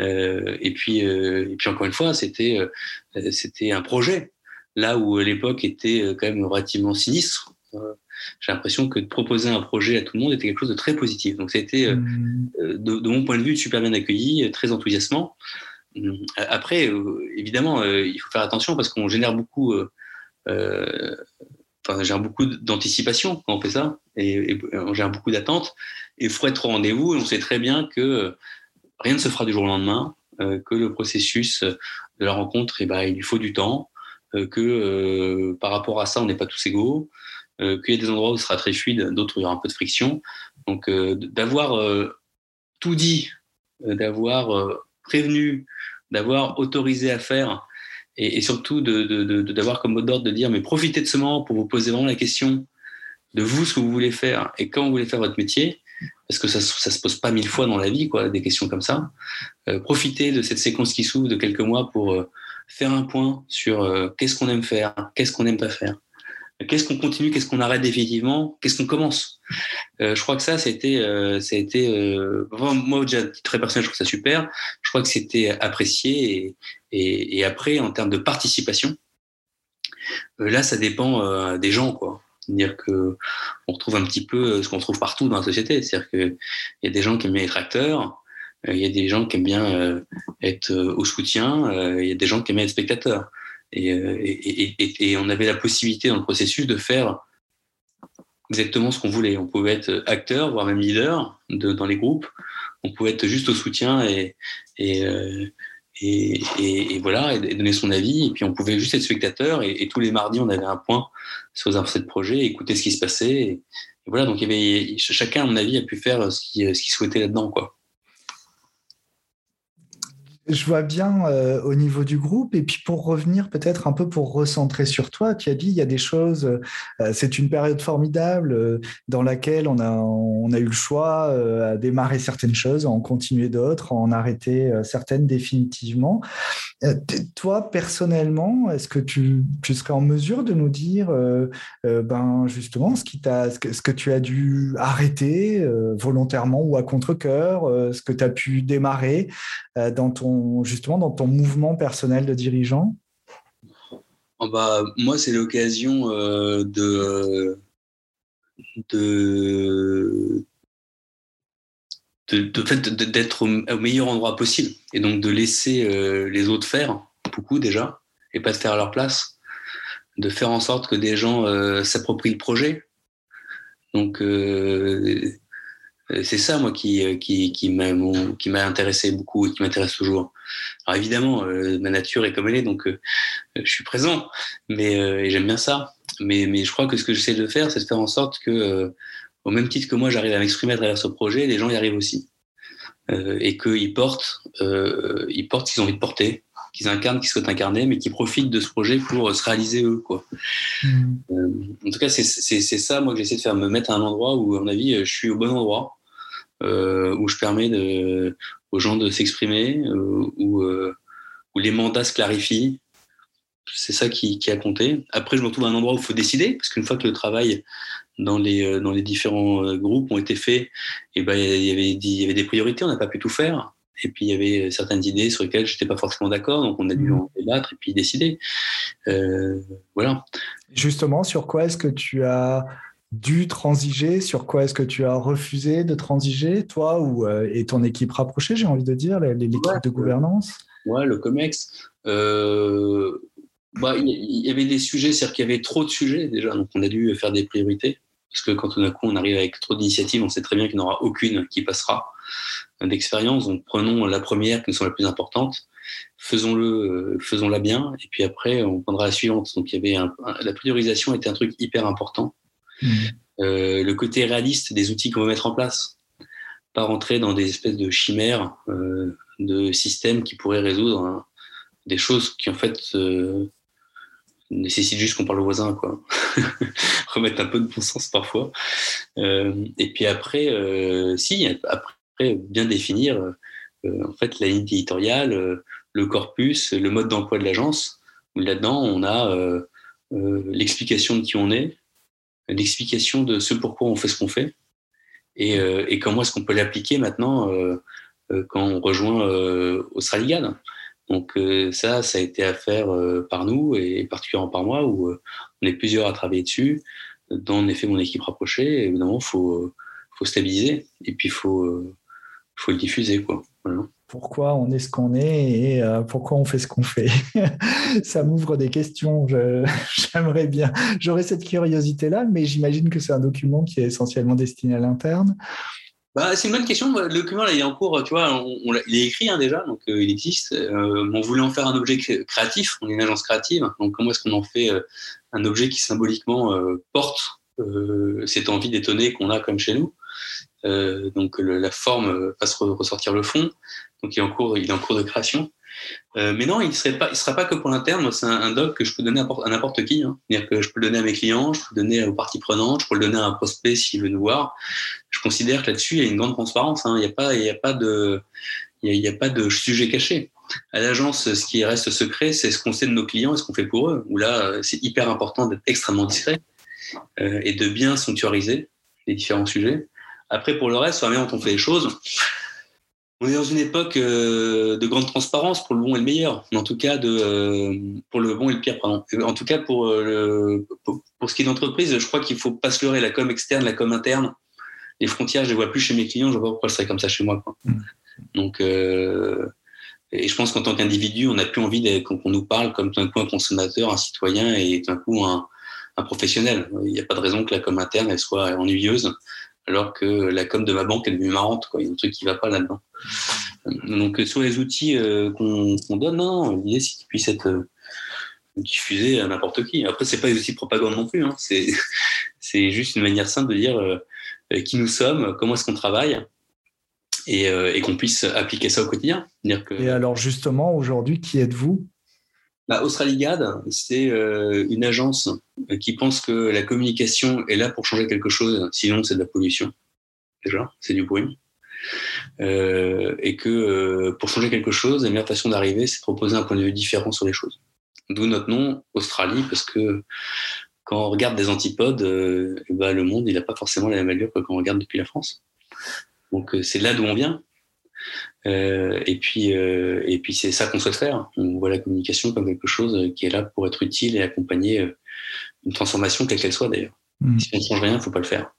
[SPEAKER 3] Euh, et, puis, euh, et puis encore une fois, c'était euh, c'était un projet, là où l'époque était quand même relativement sinistre. J'ai l'impression que de proposer un projet à tout le monde était quelque chose de très positif. Donc, ça a été, mmh. de, mon point de vue, super bien accueilli, très enthousiasmant. Après, évidemment, il faut faire attention parce qu'on génère beaucoup enfin, j'ai beaucoup d'anticipation quand on fait ça et, j'ai beaucoup d'attentes et il faut être au rendez-vous et on sait très bien que euh, rien ne se fera du jour au lendemain, euh, que le processus de la rencontre, eh ben, il lui faut du temps, euh, que par rapport à ça, on n'est pas tous égaux, qu'il y a des endroits où ce sera très fluide, d'autres où il y aura un peu de friction. Donc d'avoir tout dit, d'avoir prévenu, d'avoir autorisé à faire et, surtout d'avoir comme mot d'ordre de dire mais profitez de ce moment pour vous poser vraiment la question de vous ce que vous voulez faire et quand vous voulez faire votre métier parce que ça ça se pose pas mille fois dans la vie quoi des questions comme ça euh, profitez de cette séquence qui s'ouvre de quelques mois pour euh, faire un point sur euh, qu'est-ce qu'on aime faire qu'est-ce qu'on n'aime pas faire Qu'est-ce qu'on continue, qu'est-ce qu'on arrête définitivement, qu'est-ce qu'on commence euh, Je crois que ça, c'était, ça a été, moi déjà très personnel, je trouve ça super. Je crois que c'était apprécié et, et, après, en termes de participation, là, ça dépend des gens, quoi. C'est-à-dire que on retrouve un petit peu ce qu'on trouve partout dans la société, c'est-à-dire qu'il y a des gens qui aiment bien être acteurs, il y a des gens qui aiment bien être au soutien, il y a des gens qui aiment être spectateurs. Euh, et, on avait la possibilité dans le processus de faire exactement ce qu'on voulait. On pouvait être acteur, voire même leader de, dans les groupes. On pouvait être juste au soutien et, et, euh, et, voilà, et donner son avis. Et puis on pouvait juste être spectateur. Et, tous les mardis, on avait un point sur les avancées projet, écouter ce qui se passait. Et, voilà, donc il y avait, chacun, à mon avis, a pu faire ce qu'il souhaitait là-dedans. quoi.
[SPEAKER 2] Je vois bien euh, au niveau du groupe. Et puis pour revenir peut-être un peu pour recentrer sur toi, tu as dit il y a des choses, euh, c'est une période formidable euh, dans laquelle on a, on a eu le choix à démarrer certaines choses, à en continuer d'autres, à en arrêter certaines définitivement. toi, personnellement, est-ce que tu, tu, serais en mesure de nous dire ben, justement ce, qui ce, que, ce que tu as dû arrêter volontairement ou à contre-coeur, ce que tu as pu démarrer dans ton justement dans ton mouvement personnel de dirigeant?
[SPEAKER 3] Oh bah, Moi, c'est l'occasion euh, de, de, d'être au, meilleur endroit possible et donc de laisser euh, les autres faire, beaucoup déjà, et pas de faire à leur place, de faire en sorte que des gens euh, s'approprient le projet. Donc, c'est ça, moi, qui, euh, qui, qui m'a intéressé beaucoup et qui m'intéresse toujours. Alors évidemment, euh, ma nature est comme elle est, donc je suis présent, mais j'aime bien ça. Mais, mais je crois que ce que j'essaie de faire, c'est de faire en sorte que au même titre que moi, j'arrive à m'exprimer à travers ce projet, les gens y arrivent aussi. Euh, et qu'ils portent, euh, ils portent ce qu'ils ont envie de porter, qu'ils incarnent, qu'ils souhaitent incarner, mais qui profitent de ce projet pour se réaliser eux. Quoi. Mm. Euh, en tout cas, c'est ça, moi, que j'essaie de faire, me mettre à un endroit où, à mon avis, je suis au bon endroit, euh, où je permets de, aux gens de s'exprimer, euh, où, où les mandats se clarifient. C'est ça qui, qui, a compté. Après, je me retrouve à un endroit où il faut décider, parce qu'une fois que le travail dans les, dans les différents groupes ont été faits, et eh ben, il, y avait, il y avait des priorités, on n'a pas pu tout faire. Et puis il y avait certaines idées sur lesquelles je n'étais pas forcément d'accord, donc on a dû mmh. en débattre et puis décider. Euh, voilà.
[SPEAKER 2] Justement, sur quoi est-ce que tu as dû transiger Sur quoi est-ce que tu as refusé de transiger, toi ou, euh, et ton équipe rapprochée, j'ai envie de dire, l'équipe de gouvernance?
[SPEAKER 3] Ouais, le COMEX. Euh, bah, il y avait des sujets, c'est-à-dire qu'il y avait trop de sujets déjà, donc on a dû faire des priorités. Parce que quand tout d'un coup on arrive avec trop d'initiatives, on sait très bien qu'il n'y en aura aucune qui passera d'expérience. Donc prenons la première qui nous semble la plus importante, faisons-le, euh, faisons-la bien, et puis après on prendra la suivante. Donc il y avait la priorisation était un truc hyper important. Mmh. Euh, le côté réaliste des outils qu'on va mettre en place, pas rentrer dans des espèces de chimères euh, de systèmes qui pourraient résoudre hein, des choses qui en fait nécessitent juste qu'on parle au voisin, quoi. Remettre un peu de bon sens parfois. et puis après, si, après, bien définir euh, en fait la ligne éditoriale, euh, le corpus, le mode d'emploi de l'agence. Là-dedans, on a euh, l'explication de qui on est, l'explication de ce pourquoi on fait ce qu'on fait, et, comment est-ce qu'on peut l'appliquer maintenant quand on rejoint Australigad. Donc ça, ça a été à faire par nous et particulièrement par moi, où on est plusieurs à travailler dessus. Dans en effet mon équipe rapprochée, évidemment, faut, faut stabiliser et puis faut, faut le diffuser. Quoi.
[SPEAKER 2] Pourquoi on est ce qu'on est et euh, pourquoi on fait ce qu'on fait Ça m'ouvre des questions. J'aimerais bien. J'aurais cette curiosité-là, mais j'imagine que c'est un document qui est essentiellement destiné à l'interne.
[SPEAKER 3] Bah, c'est une bonne question. Le document, là, il est en cours, tu vois, on, il est écrit hein, déjà, donc euh, il existe. Euh, on voulait en faire un objet créatif, on est une agence créative, donc comment est-ce qu'on en fait un objet qui symboliquement porte cette envie d'étonner qu'on a comme chez nous? Euh, donc la forme fasse ressortir le fond. Donc il est en cours, il est en cours de création. Euh, mais non, il ne sera pas que pour l'interne. C'est un, doc que je peux donner à, n'importe qui. Hein. C'est-à-dire que je peux le donner à mes clients, je peux le donner aux parties prenantes, je peux le donner à un prospect s'il veut nous voir. Je considère que là-dessus, il y a une grande transparence. Hein. Il n'y a, pas, il a, pas de, il y a, pas de sujet caché. À l'agence, ce qui reste secret, c'est ce qu'on sait de nos clients et ce qu'on fait pour eux. Où là, c'est hyper important d'être extrêmement discret euh, et de bien sanctuariser les différents sujets. Après, pour le reste, sur la manière dont on fait les choses, on est dans une époque euh, de grande transparence pour le bon et le meilleur, mais en tout cas de, euh, pour le bon et le pire, pardon. En tout cas, pour, euh, pour, ce qui est d'entreprise, je crois qu'il ne faut pas se leurrer la com externe, la com interne. Les frontières, je ne les vois plus chez mes clients, je ne vois pas pourquoi je serais comme ça chez moi. Quoi. Mm. Donc, et je pense qu'en tant qu'individu, on n'a plus envie qu'on nous parle comme tout d'un coup un consommateur, un citoyen et tout d'un coup un, un professionnel. Il n'y a pas de raison que la com interne elle soit ennuyeuse alors que la com de ma banque est devenue marrante. Quoi. Il y a un truc qui ne va pas là-dedans. Donc, sur les outils euh, qu'on donne, non, l'idée, c'est qu'ils puissent être euh, diffusés à n'importe qui. Après, c'est pas des outils de propagande non plus. Hein. C'est juste une manière simple de dire euh, qui nous sommes, comment est-ce qu'on travaille. Et, qu'on puisse appliquer ça au quotidien.
[SPEAKER 2] Et alors justement, aujourd'hui, qui êtes-vous?
[SPEAKER 3] Bah, Australigad, c'est euh, une agence qui pense que la communication est là pour changer quelque chose, sinon c'est de la pollution. Déjà, c'est du bruit. Euh, et que euh, pour changer quelque chose, la meilleure façon d'arriver, c'est de proposer un point de vue différent sur les choses. D'où notre nom, Australie, parce que quand on regarde des antipodes, bah, le monde, il n'a pas forcément la même allure que quand on regarde depuis la France. Donc c'est là d'où on vient. Euh, et puis, euh, et puis c'est ça qu'on souhaite faire. On voit la communication comme quelque chose qui est là pour être utile et accompagner euh, une transformation, quelle qu'elle soit d'ailleurs. Hmm. Si on ne change rien, il ne faut pas le faire.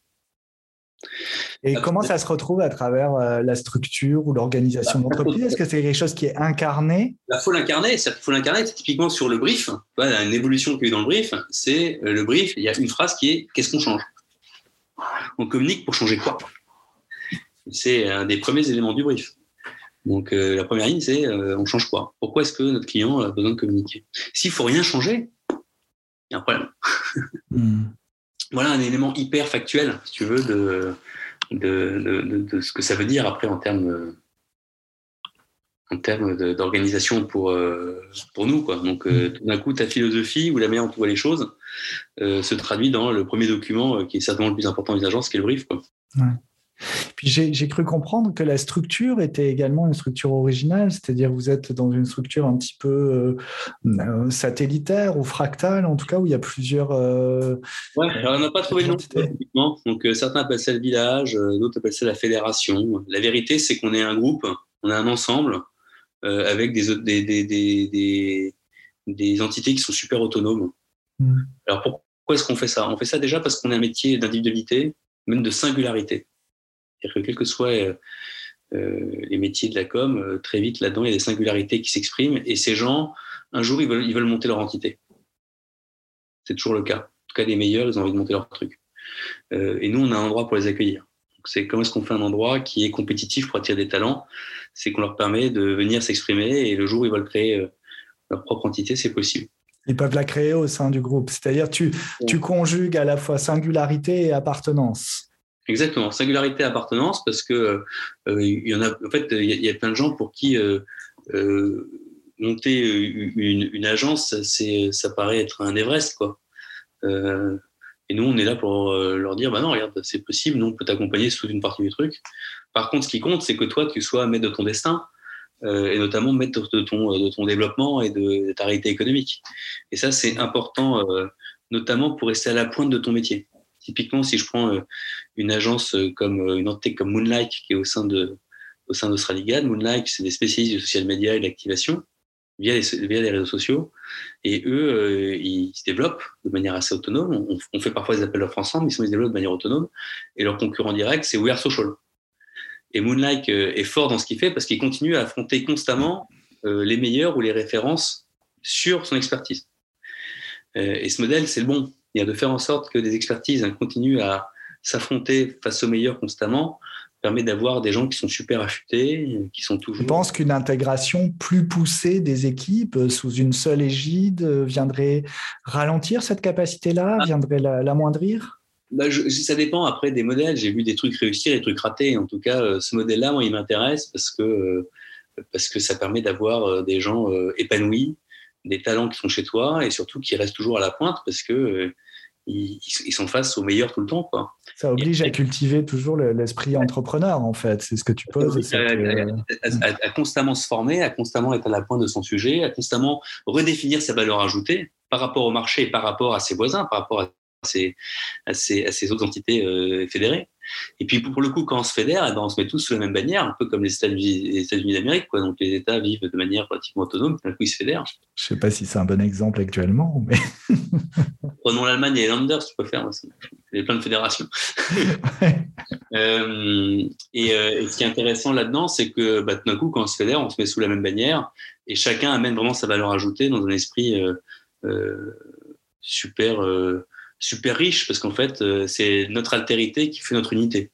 [SPEAKER 2] Et comment ça se retrouve à travers la structure ou l'organisation d'entreprise? Est-ce que c'est quelque chose qui est incarné?
[SPEAKER 3] Il faut l'incarner. Il faut l'incarner. Typiquement sur le brief, une évolution qu'il y a eu dans le brief, c'est le brief. Il y a une phrase qui est qu'est-ce qu'on change? On communique pour changer quoi? C'est un des premiers éléments du brief. Donc euh, la première ligne, c'est euh, on change quoi? Pourquoi est-ce que notre client a besoin de communiquer? S'il faut rien changer, il y a un problème. Hmm. voilà un élément hyper factuel, si tu veux, de, de, ce que ça veut dire après en termes en termes d'organisation pour, euh, pour nous. Quoi. Donc, euh, mm. tout d'un coup, ta philosophie ou la manière dont tu vois les choses euh, se traduit dans le premier document qui est certainement le plus important des agences, qui est le brief. Quoi.
[SPEAKER 2] Puis j'ai cru comprendre que la structure était également une structure originale, c'est-à-dire vous êtes dans une structure un petit peu satellitaire ou fractale, en tout cas, où il y a plusieurs.
[SPEAKER 3] ouais, alors on n'a pas trouvé le nom. Donc certains appellent ça le village, d'autres appellent ça la fédération. La vérité, c'est qu'on est un groupe, on est un ensemble euh, avec des, des, des, des, entités qui sont super autonomes. Mm. Alors pourquoi est-ce qu'on fait ça? On fait ça déjà parce qu'on est un métier d'individualité, même de singularité. C'est-à-dire que quels que soient euh, euh, les métiers de la com, très vite là-dedans, il y a des singularités qui s'expriment et ces gens, un jour, ils veulent, ils veulent monter leur entité. C'est toujours le cas. En tout cas, les meilleurs, ils ont envie de monter leur truc. et nous, on a un endroit pour les accueillir. C'est comment est-ce qu'on fait un endroit qui est compétitif pour attirer des talents? C'est qu'on leur permet de venir s'exprimer et le jour où ils veulent créer euh, leur propre entité, c'est possible.
[SPEAKER 2] Ils peuvent la créer au sein du groupe. C'est-à-dire tu, tu conjugues à la fois singularité et appartenance.
[SPEAKER 3] Exactement, singularité appartenance, parce que euh, il y en a, en fait, il y, a plein de gens pour qui euh, monter une, une agence, c'est, ça paraît être un Everest, quoi. Et nous, on est là pour euh, leur dire, bah non, regarde, c'est possible, nous, on peut t'accompagner sous une partie du truc. Par contre, ce qui compte, c'est que toi, tu sois maître de ton destin, euh, et notamment maître de ton, de ton développement et de, ta réalité économique. Et ça, c'est important, euh, notamment pour rester à la pointe de ton métier. Typiquement, si je prends une agence comme une entité comme Moonlight, qui est au sein de au sein d'Australigad, Moonlight, c'est des spécialistes du social media et de l'activation via les, via les réseaux sociaux. Et eux, euh, ils se développent de manière assez autonome. On, fait parfois des appels d'offres ensemble, mais ils se développent de manière autonome. Et leur concurrent direct, c'est We Are Social. Et Moonlight euh, est fort dans ce qu'il fait parce qu'il continue à affronter constamment euh, les meilleurs ou les références sur son expertise. et ce modèle, c'est le bon. De faire en sorte que des expertises hein, continuent à s'affronter face aux meilleurs constamment permet d'avoir des gens qui sont super affûtés, qui sont toujours.
[SPEAKER 2] Je pense qu'une intégration plus poussée des équipes euh, sous une seule égide euh, viendrait ralentir cette capacité-là, ah. viendrait l'amoindrir?
[SPEAKER 3] Bah, ça dépend après des modèles. J'ai vu des trucs réussir et des trucs ratés. En tout cas, euh, ce modèle-là, moi, il m'intéresse parce que, parce que ça permet d'avoir des gens épanouis, des talents qui sont chez toi et surtout qui restent toujours à la pointe parce que ils, sont face aux meilleurs tout le temps. Quoi.
[SPEAKER 2] Ça oblige à cultiver toujours l'esprit entrepreneur, en fait. C'est ce que tu poses.
[SPEAKER 3] À, constamment se former, à constamment être à la pointe de son sujet, à constamment redéfinir sa valeur ajoutée par rapport au marché, par rapport à ses voisins, par rapport à ses, à autres entités euh, fédérées. Et puis pour le coup, quand on se fédère, eh ben, on se met tous sous la même bannière, un peu comme les États-Unis d'Amérique. Donc les États vivent de manière relativement autonome, d'un coup ils se fédèrent.
[SPEAKER 2] Je ne sais pas si c'est un bon exemple actuellement, mais.
[SPEAKER 3] Prenons l'Allemagne et les Landers, tu peux faire. Il y a plein de fédérations. Euh, et, euh, et, ce qui est intéressant là-dedans, c'est que bah, tout d'un coup, quand on se fédère, on se met sous la même bannière et chacun amène vraiment sa valeur ajoutée dans un esprit euh, super super riche parce qu'en fait, euh, c'est notre altérité qui fait notre unité.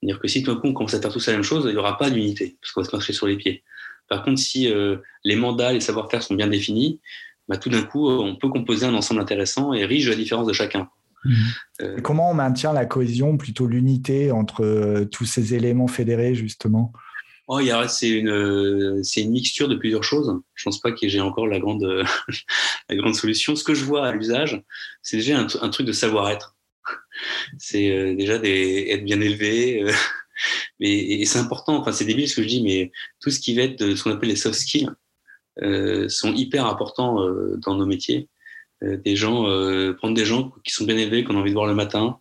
[SPEAKER 3] C'est-à-dire que si tout d'un coup on commence à faire tous la même chose, il n'y aura pas d'unité parce qu'on va se marcher sur les pieds. Par contre, si euh, les mandats, les savoir-faire sont bien définis, bah, tout d'un coup, on peut composer un ensemble intéressant et riche de la différence de chacun.
[SPEAKER 2] Mmh. Euh, comment on maintient la cohésion, plutôt l'unité entre tous ces éléments fédérés, justement?
[SPEAKER 3] Oh, c'est une, c'est une mixture de plusieurs choses. Je pense pas que j'ai encore la grande, la grande solution. Ce que je vois à l'usage, c'est déjà un, truc de savoir-être. C'est euh, déjà des, être bien élevé. Euh, mais, et c'est important. Enfin, c'est débile ce que je dis, mais tout ce qui va être de ce qu'on appelle les soft skills euh, sont hyper importants euh, dans nos métiers. des gens, prendre des gens qui sont bien élevés, qu'on a envie de voir le matin,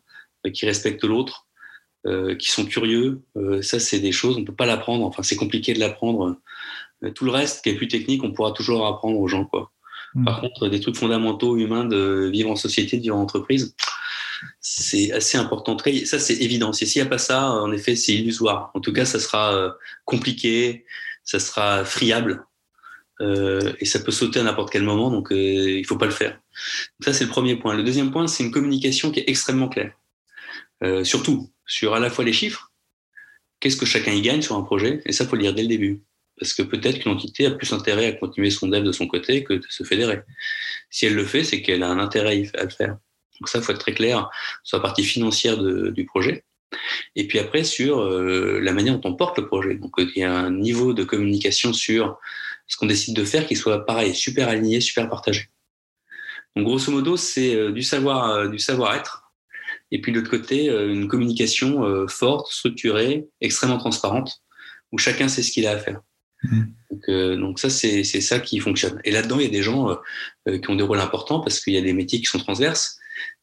[SPEAKER 3] qui respectent l'autre, euh, qui sont curieux. Euh, ça, c'est des choses, on ne peut pas l'apprendre. Enfin, c'est compliqué de l'apprendre. Euh, tout le reste, qui est plus technique, on pourra toujours apprendre aux gens. Quoi. Hmm. Par contre, des trucs fondamentaux humains de vivre en société, de vivre en entreprise, c'est assez important. Ça, c'est évident. S'il n'y a pas ça, en effet, c'est illusoire. En tout cas, ça sera compliqué, ça sera friable. Euh, et ça peut sauter à n'importe quel moment, donc il ne faut pas le faire. Donc ça, c'est le premier point. Le deuxième point, c'est une communication qui est extrêmement claire. Euh, surtout, sur à la fois les chiffres, qu'est-ce que chacun y gagne sur un projet, et ça, faut le dire dès le début. Parce que peut-être qu'une entité a plus intérêt à continuer son dev de son côté que de se fédérer. Si elle le fait, c'est qu'elle a un intérêt à le faire. Donc ça, il faut être très clair sur la partie financière du projet. Et puis après, sur euh, la manière dont on porte le projet. Donc il y a un niveau de communication sur ce qu'on décide de faire qui soit pareil, super aligné, super partagé. Donc grosso modo, c'est du savoir, du savoir-être. Et puis de l'autre côté, une communication forte, structurée, extrêmement transparente, où chacun sait ce qu'il a à faire. Mmh. Donc, euh, donc, ça, c'est ça qui fonctionne. Et là-dedans, il y a des gens euh, qui ont des rôles importants parce qu'il y a des métiers qui sont transverses,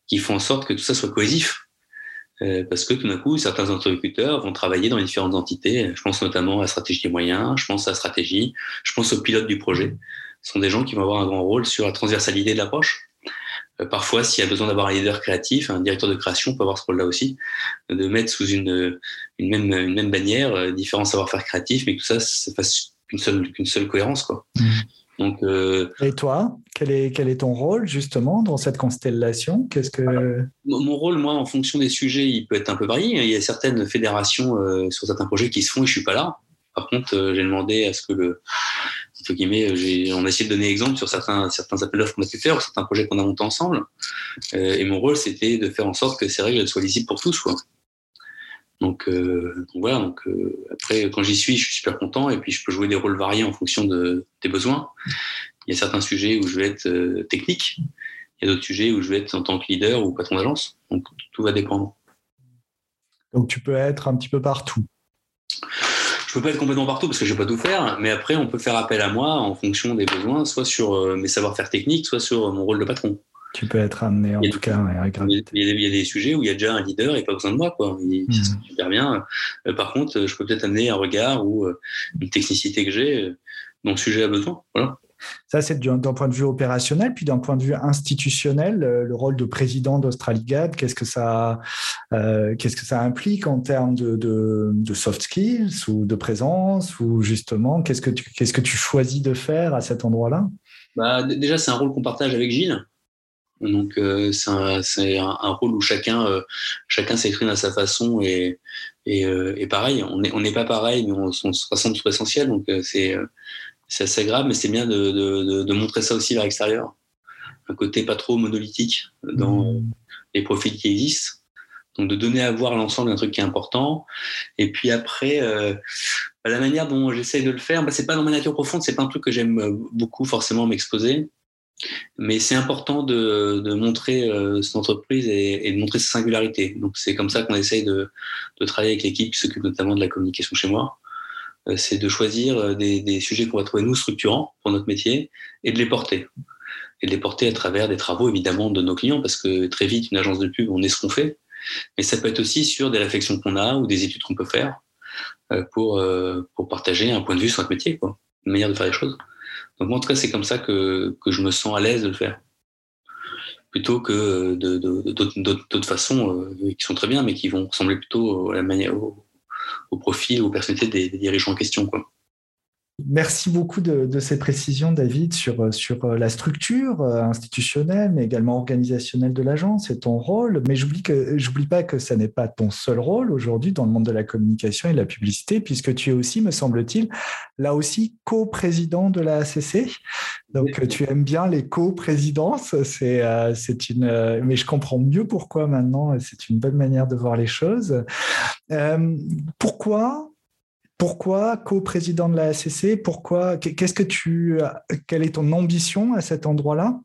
[SPEAKER 3] qui font en sorte que tout ça soit cohésif. Euh, parce que tout d'un coup, certains interlocuteurs vont travailler dans les différentes entités. Je pense notamment à la stratégie des moyens, je pense à la stratégie, je pense aux pilotes du projet. Ce sont des gens qui vont avoir un grand rôle sur la transversalité de l'approche. Euh, parfois, s'il y a besoin d'avoir un leader créatif, un directeur de création peut avoir ce rôle-là aussi, de mettre sous une, une, même, une même bannière euh, différents savoir-faire créatifs, mais que tout ça se fasse qu'une seule, qu'une seule cohérence. Quoi. Mmh.
[SPEAKER 2] Donc, euh, Et toi, quel est, quel est ton rôle justement dans cette constellation? Qu'est-ce que
[SPEAKER 3] mon rôle, moi, en fonction des sujets, il peut être un peu varié. Il y a certaines fédérations sur certains projets qui se font et je suis pas là. Par contre, j'ai demandé à ce que le euh, on a essayé de donner exemple sur certains, appels d'offres qu'on a pu faire, certains projets qu'on a montés ensemble. Euh, et mon rôle, c'était de faire en sorte que ces règles soient lisibles pour tous. Quoi. Donc, euh, voilà. Après, quand j'y suis, je suis super content. Et puis, je peux jouer des rôles variés en fonction de, des besoins. Il y a certains sujets où je vais être technique. Il y a d'autres sujets où je vais être en tant que leader ou patron d'agence. Donc, tout va dépendre.
[SPEAKER 2] Donc, tu peux être un petit peu partout
[SPEAKER 3] je peux pas être complètement partout parce que je vais pas tout faire, mais après on peut faire appel à moi en fonction des besoins, soit sur euh, mes savoir-faire techniques, soit sur mon rôle de patron.
[SPEAKER 2] Tu peux être amené en tout cas.
[SPEAKER 3] il, y a, des sujets où il y a déjà un leader et pas besoin de moi. Quoi. Il, mmh. super bien. Euh, par contre, je peux peut-être amener un regard ou euh, une technicité que j'ai dont le sujet a besoin. Voilà.
[SPEAKER 2] Ça, c'est d'un point de vue opérationnel, puis d'un point de vue institutionnel, euh, le rôle de président d'AustraliGAD, qu'est-ce que ça, euh, qu'est-ce que ça implique en termes de, soft skills ou de présence, ou justement, qu'est-ce que tu, qu'est-ce que tu choisis de faire à cet endroit-là?
[SPEAKER 3] Bah, Déjà, c'est un rôle qu'on partage avec Gilles. Donc, euh, c'est un, rôle où chacun, chacun s'exprime à sa façon et, et, pareil, on n'est on n'est pas pareil, mais on, on se rassemble sur l'essentiel. Donc, c'est c'est assez grave, mais c'est bien de, de, de, montrer ça aussi vers l'extérieur. Un côté pas trop monolithique dans mmh. les profils qui existent. Donc de donner à voir l'ensemble d'un truc qui est important. Et puis après, euh, bah, la manière dont j'essaye de le faire, bah, c'est pas dans ma nature profonde, c'est pas un truc que j'aime beaucoup forcément m'exposer. Mais c'est important de, de montrer euh, son entreprise et, et, de montrer sa singularité. Donc c'est comme ça qu'on essaye de, de travailler avec l'équipe qui s'occupe notamment de la communication chez moi. Euh, c'est de choisir euh, des, sujets qu'on va trouver nous structurants pour notre métier et de les porter. Et de les porter à travers des travaux évidemment de nos clients parce que très vite, une agence de pub, on est ce qu'on fait. Mais ça peut être aussi sur des réflexions qu'on a ou des études qu'on peut faire euh, pour, partager un point de vue sur notre métier, quoi, une manière de faire les choses. Donc, moi, en tout cas, c'est comme ça que, je me sens à l'aise de le faire. Plutôt que d'autres façons qui sont très bien, mais qui vont ressembler plutôt à la manière, profil, aux personnalités des, dirigeants en question. Quoi.
[SPEAKER 2] Merci beaucoup de, ces précisions, David, sur, sur euh, la structure euh, institutionnelle, mais également organisationnelle de l'agence et ton rôle. Mais j'oublie que j'oublie pas que ça n'est pas ton seul rôle aujourd'hui dans le monde de la communication et de la publicité, puisque tu es aussi, me semble-t-il, là aussi co-président de la ACC. Donc tu aimes bien les co-présidences. C'est euh, c'est une, mais je comprends mieux pourquoi maintenant. C'est une bonne manière de voir les choses. pourquoi pourquoi co-président de la SCC Pourquoi Qu'est-ce que tu Quelle est ton ambition à cet endroit-là?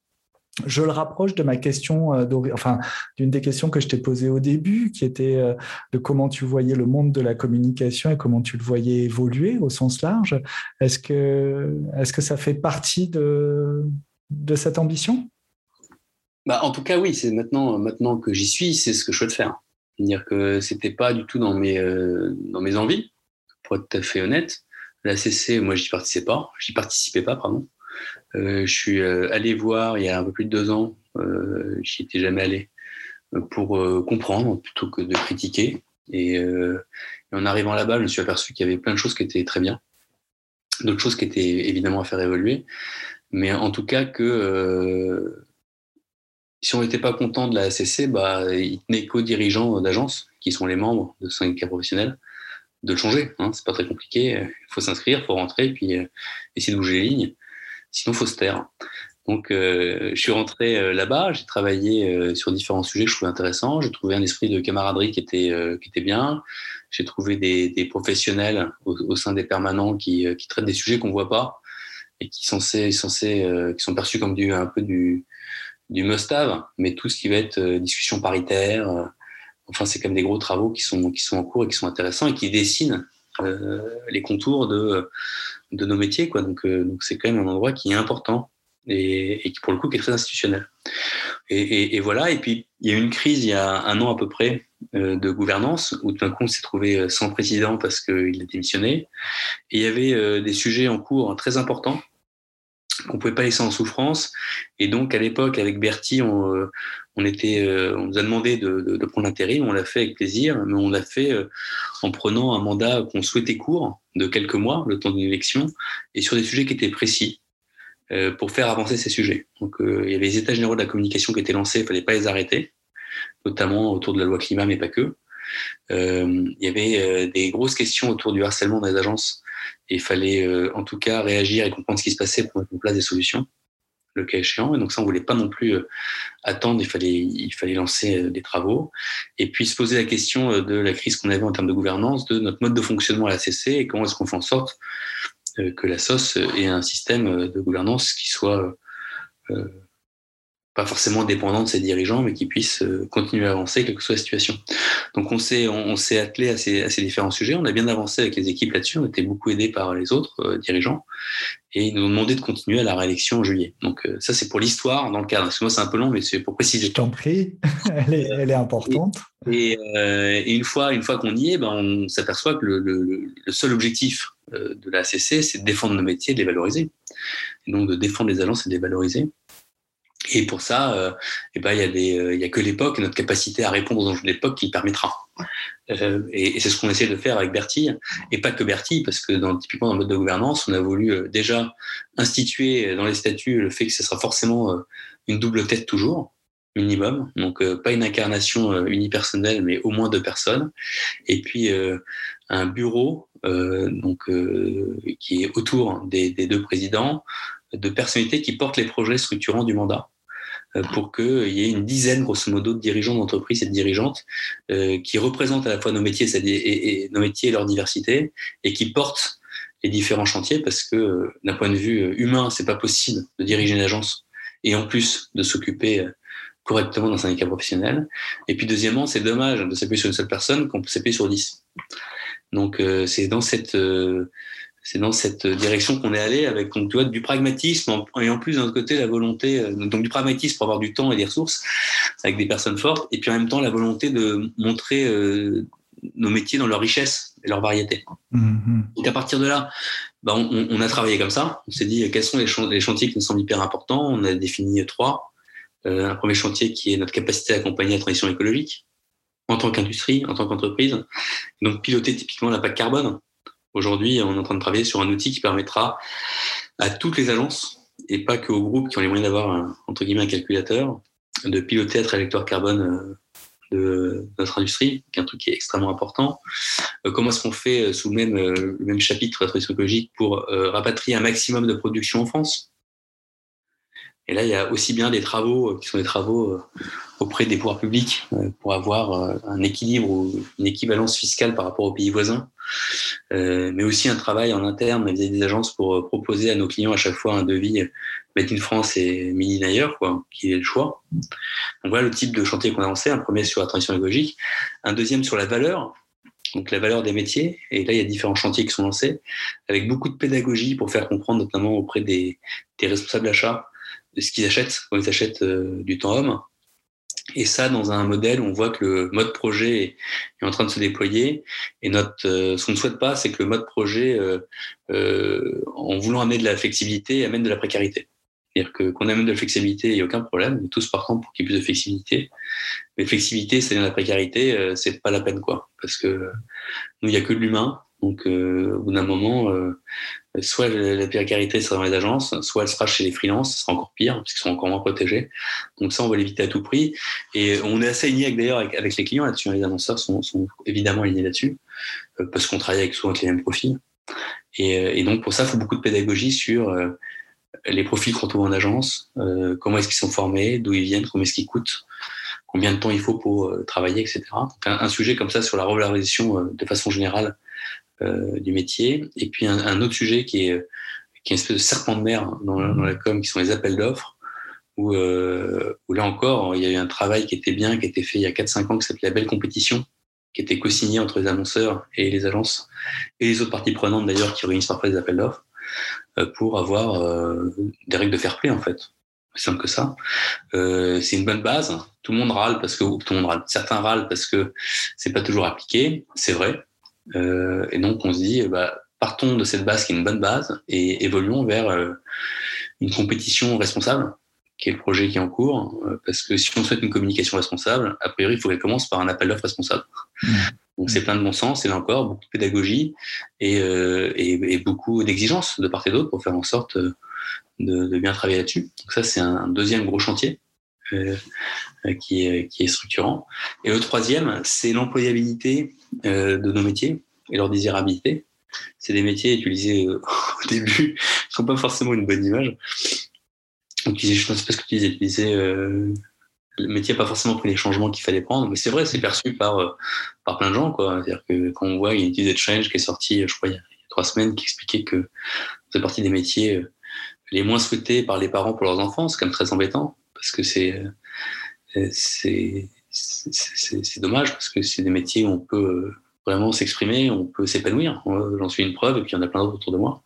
[SPEAKER 2] Je le rapproche de ma question, euh, enfin, d'une des questions que je t'ai posées au début, qui était euh, de comment tu voyais le monde de la communication et comment tu le voyais évoluer au sens large. Est-ce que, est que ça fait partie de, de cette ambition?
[SPEAKER 3] Bah, En tout cas, oui, c'est maintenant, maintenant que j'y suis, c'est ce que je souhaite faire. C'est-à-dire que c'était pas du tout dans mes, euh, dans mes envies pour tout à fait honnête. La CC, moi, j'y participais pas. J'y participais pas, pardon. Euh, je suis euh, allé voir il y a un peu plus de deux ans. Euh, j'y étais jamais allé pour euh, comprendre plutôt que de critiquer. Et, en arrivant là-bas, je me suis aperçu qu'il y avait plein de choses qui étaient très bien, d'autres choses qui étaient évidemment à faire évoluer. Mais en tout cas que si on n'était pas content de la CC, bah, il tenait qu'aux dirigeants d'agence, qui sont les membres de syndicats professionnels, de le changer. Hein. C'est pas très compliqué. Il faut s'inscrire, il faut rentrer, puis euh, essayer de bouger les lignes. Sinon, faut se taire. Donc, je suis rentré là-bas, j'ai travaillé sur différents sujets que je trouvais intéressants. J'ai trouvé un esprit de camaraderie qui était, qui était bien. J'ai trouvé des, des professionnels au, sein des permanents qui, qui traitent des sujets qu'on voit pas et qui sont censés, censés qui sont perçus comme du, un peu du, du must-have, mais tout ce qui va être discussion paritaire, enfin, c'est quand même des gros travaux qui sont, qui sont en cours et qui sont intéressants et qui dessinent euh, les contours de, de nos métiers. Quoi. Donc, euh, donc c'est quand même un endroit qui est important et, qui, pour le coup, est très institutionnel. Et, voilà. Et puis, il y a eu une crise il y a un an à peu près euh, de gouvernance où tout d'un coup, on s'est trouvé sans président parce qu'il a démissionné. Et il y avait des sujets en cours très importants qu'on pouvait pas laisser en souffrance. Et donc, à l'époque, avec Bertie, on, on, était, euh, nous a demandé de, de, de prendre l'intérim. On l'a fait avec plaisir, mais on l'a fait euh, en prenant un mandat qu'on souhaitait court, de quelques mois, le temps d'une élection, et sur des sujets qui étaient précis euh, pour faire avancer ces sujets. Donc, il y avait les états généraux de la communication qui étaient lancés, il fallait pas les arrêter, notamment autour de la loi climat, mais pas que. il y avait des grosses questions autour du harcèlement dans les agences et il fallait en tout cas réagir et comprendre ce qui se passait pour mettre en place des solutions le cas échéant. Et donc ça, on voulait pas non plus euh, attendre, il fallait, il fallait lancer euh, des travaux. Et puis se poser la question euh, de la crise qu'on avait en termes de gouvernance, de notre mode de fonctionnement à la CC et comment est-ce qu'on fait en sorte que la SOS ait un système de gouvernance qui soit pas forcément dépendant de ses dirigeants, mais qui puisse euh, continuer à avancer, quelle que soit la situation. Donc on s'est on, s'est attelé à ces, à ces, différents sujets. On a bien avancé avec les équipes là-dessus. On était beaucoup aidés par les autres euh, dirigeants, et ils nous ont demandé de continuer à la réélection en juillet. Donc euh, ça c'est pour l'histoire dans le cadre. Parce que moi c'est un peu long, mais c'est pour préciser.
[SPEAKER 2] Je t'en prie, elle est, elle est importante.
[SPEAKER 3] Et, et, une fois une fois qu'on y est, ben, on s'aperçoit que le, le, le, seul objectif de la CC, c'est de défendre nos métiers, de les valoriser. Et donc de défendre les agences et de les valoriser. Et pour ça, euh, eh ben, il y a des, euh, il y a que l'époque, notre capacité à répondre aux enjeux de l'époque qui le permettra. Euh, et, et c'est ce qu'on essaie de faire avec Bertie, et pas que Bertie, parce que dans, typiquement dans le mode de gouvernance, on a voulu euh, déjà instituer dans les statuts le fait que ce sera forcément une double tête toujours, minimum. Donc pas une incarnation unipersonnelle, mais au moins deux personnes. Et puis un bureau donc qui est autour des, des deux présidents, de personnalités qui portent les projets structurants du mandat. Euh, pour qu'il y ait une dizaine, grosso modo, de dirigeants d'entreprise et de dirigeantes euh, qui représentent à la fois nos métiers et, nos métiers et leur diversité et qui portent les différents chantiers parce que euh, d'un point de vue humain, c'est pas possible de diriger une agence et en plus de s'occuper correctement d'un syndicat professionnel. Et puis deuxièmement, c'est dommage de s'appuyer sur une seule personne qu'on peut s'appuyer sur dix. Donc c'est dans cette c'est dans cette direction qu'on est allé avec donc, tu vois, du pragmatisme et en plus d'un côté la volonté euh, donc du pragmatisme pour avoir du temps et des ressources avec des personnes fortes et puis en même temps la volonté de montrer euh, nos métiers dans leur richesse et leur variété. Mm-hmm. Et à partir de là, bah, on, on, a travaillé comme ça. On s'est dit quels sont les, les, chantiers qui nous semblent hyper importants? On a défini trois. Euh, un premier chantier qui est notre capacité à accompagner la transition écologique en tant qu'industrie, en tant qu'entreprise. Donc piloter typiquement l'impact carbone Aujourd'hui, on est en train de travailler sur un outil qui permettra à toutes les agences, et pas qu'aux groupes qui ont les moyens d'avoir, entre guillemets, un calculateur, de piloter la trajectoire carbone euh, de notre industrie, qui est un truc qui est extrêmement important. Euh, comment est-ce qu'on fait euh, sous le même, chapitre de la transition écologique pour rapatrier un maximum de production en France? Et là, il y a aussi bien des travaux qui sont des travaux auprès des pouvoirs publics pour avoir un équilibre ou une équivalence fiscale par rapport aux pays voisins euh, mais aussi un travail en interne vis-à-vis des agences pour euh, proposer à nos clients à chaque fois un devis Made in France et Made in ailleurs, quoi, qui est le choix. Donc voilà le type de chantier qu'on a lancé. Un premier sur la transition écologique, un deuxième sur la valeur, donc la valeur des métiers. Et là, il y a différents chantiers qui sont lancés, avec beaucoup de pédagogie pour faire comprendre, notamment auprès des, des responsables d'achat, ce qu'ils achètent quand ils achètent euh, du temps homme, et ça, dans un modèle on voit que le mode projet est en train de se déployer. Et notre, euh, ce qu'on ne souhaite pas, c'est que le mode projet, euh, euh, en voulant amener de la flexibilité, amène de la précarité. C'est-à-dire que qu'on amène de la flexibilité, il n'y a aucun problème. On est tous partants pour qu'il y ait plus de flexibilité. Mais flexibilité, c'est la précarité, euh, c'est pas la peine, quoi. Parce que nous, il n'y a que de l'humain. Donc, euh, au bout d'un moment, euh, soit la précarité sera dans les agences, soit elle sera chez les freelances, ce sera encore pire, parce qu'ils sont encore moins protégés. Donc ça, on va l'éviter à tout prix. Et on est assez aligné d'ailleurs avec, les clients là-dessus. Les annonceurs sont, évidemment alignés là-dessus, euh, parce qu'on travaille avec souvent avec les mêmes profils. Et, donc pour ça, il faut beaucoup de pédagogie sur les profils qu'on trouve en agence, comment est-ce qu'ils sont formés, d'où ils viennent, combien est-ce qu'ils coûtent, combien de temps il faut pour travailler, etc. un, sujet comme ça sur la revalorisation de façon générale du métier. Et puis un, autre sujet qui est, qui est une espèce de serpent de mer dans, dans la com, qui sont les appels d'offres où, euh, où, là encore, il y a eu un travail qui était bien, qui a été fait il y a 4-5 ans, qui s'appelait La Belle Compétition, qui était co-signé entre les annonceurs et les agences, et les autres parties prenantes d'ailleurs, qui réunissent parfois des appels d'offres, euh, pour avoir euh, des règles de fair play en fait. C'est simple que ça. Euh, c'est une bonne base. Tout le monde râle parce que, tout le monde râle, certains râlent parce que c'est pas toujours appliqué, c'est vrai. Euh, et donc on se dit, bah, partons de cette base qui est une bonne base et évoluons vers euh, une compétition responsable qui est le projet qui est en cours, euh, parce que si on souhaite une communication responsable, a priori, il faut qu'elle commence par un appel d'offres responsable. Mmh. Donc c'est plein de bon sens, et là encore, beaucoup de pédagogie et, euh, et, et beaucoup d'exigences de part et d'autre pour faire en sorte euh, de, de bien travailler là-dessus. Donc ça, c'est un deuxième gros chantier qui, est, qui est structurant. Et le troisième, c'est l'employabilité euh, de nos métiers et leur désirabilité. C'est des métiers utilisés au début qui n'ont pas forcément une bonne image je pense pas ce que tu disais, tu disais euh, le métier n'a pas forcément pris les changements qu'il fallait prendre, mais c'est vrai, c'est perçu par, euh, par plein de gens. C'est-à-dire que quand on voit, il y a une étude de Change qui est sortie, je crois, il y a, trois semaines, qui expliquait que c'est partie des métiers euh, les moins souhaités par les parents pour leurs enfants. C'est quand même très embêtant, parce que c'est c'est dommage, parce que c'est des métiers où on peut vraiment s'exprimer, on peut s'épanouir. J'en suis une preuve, et puis il y en a plein d'autres autour de moi.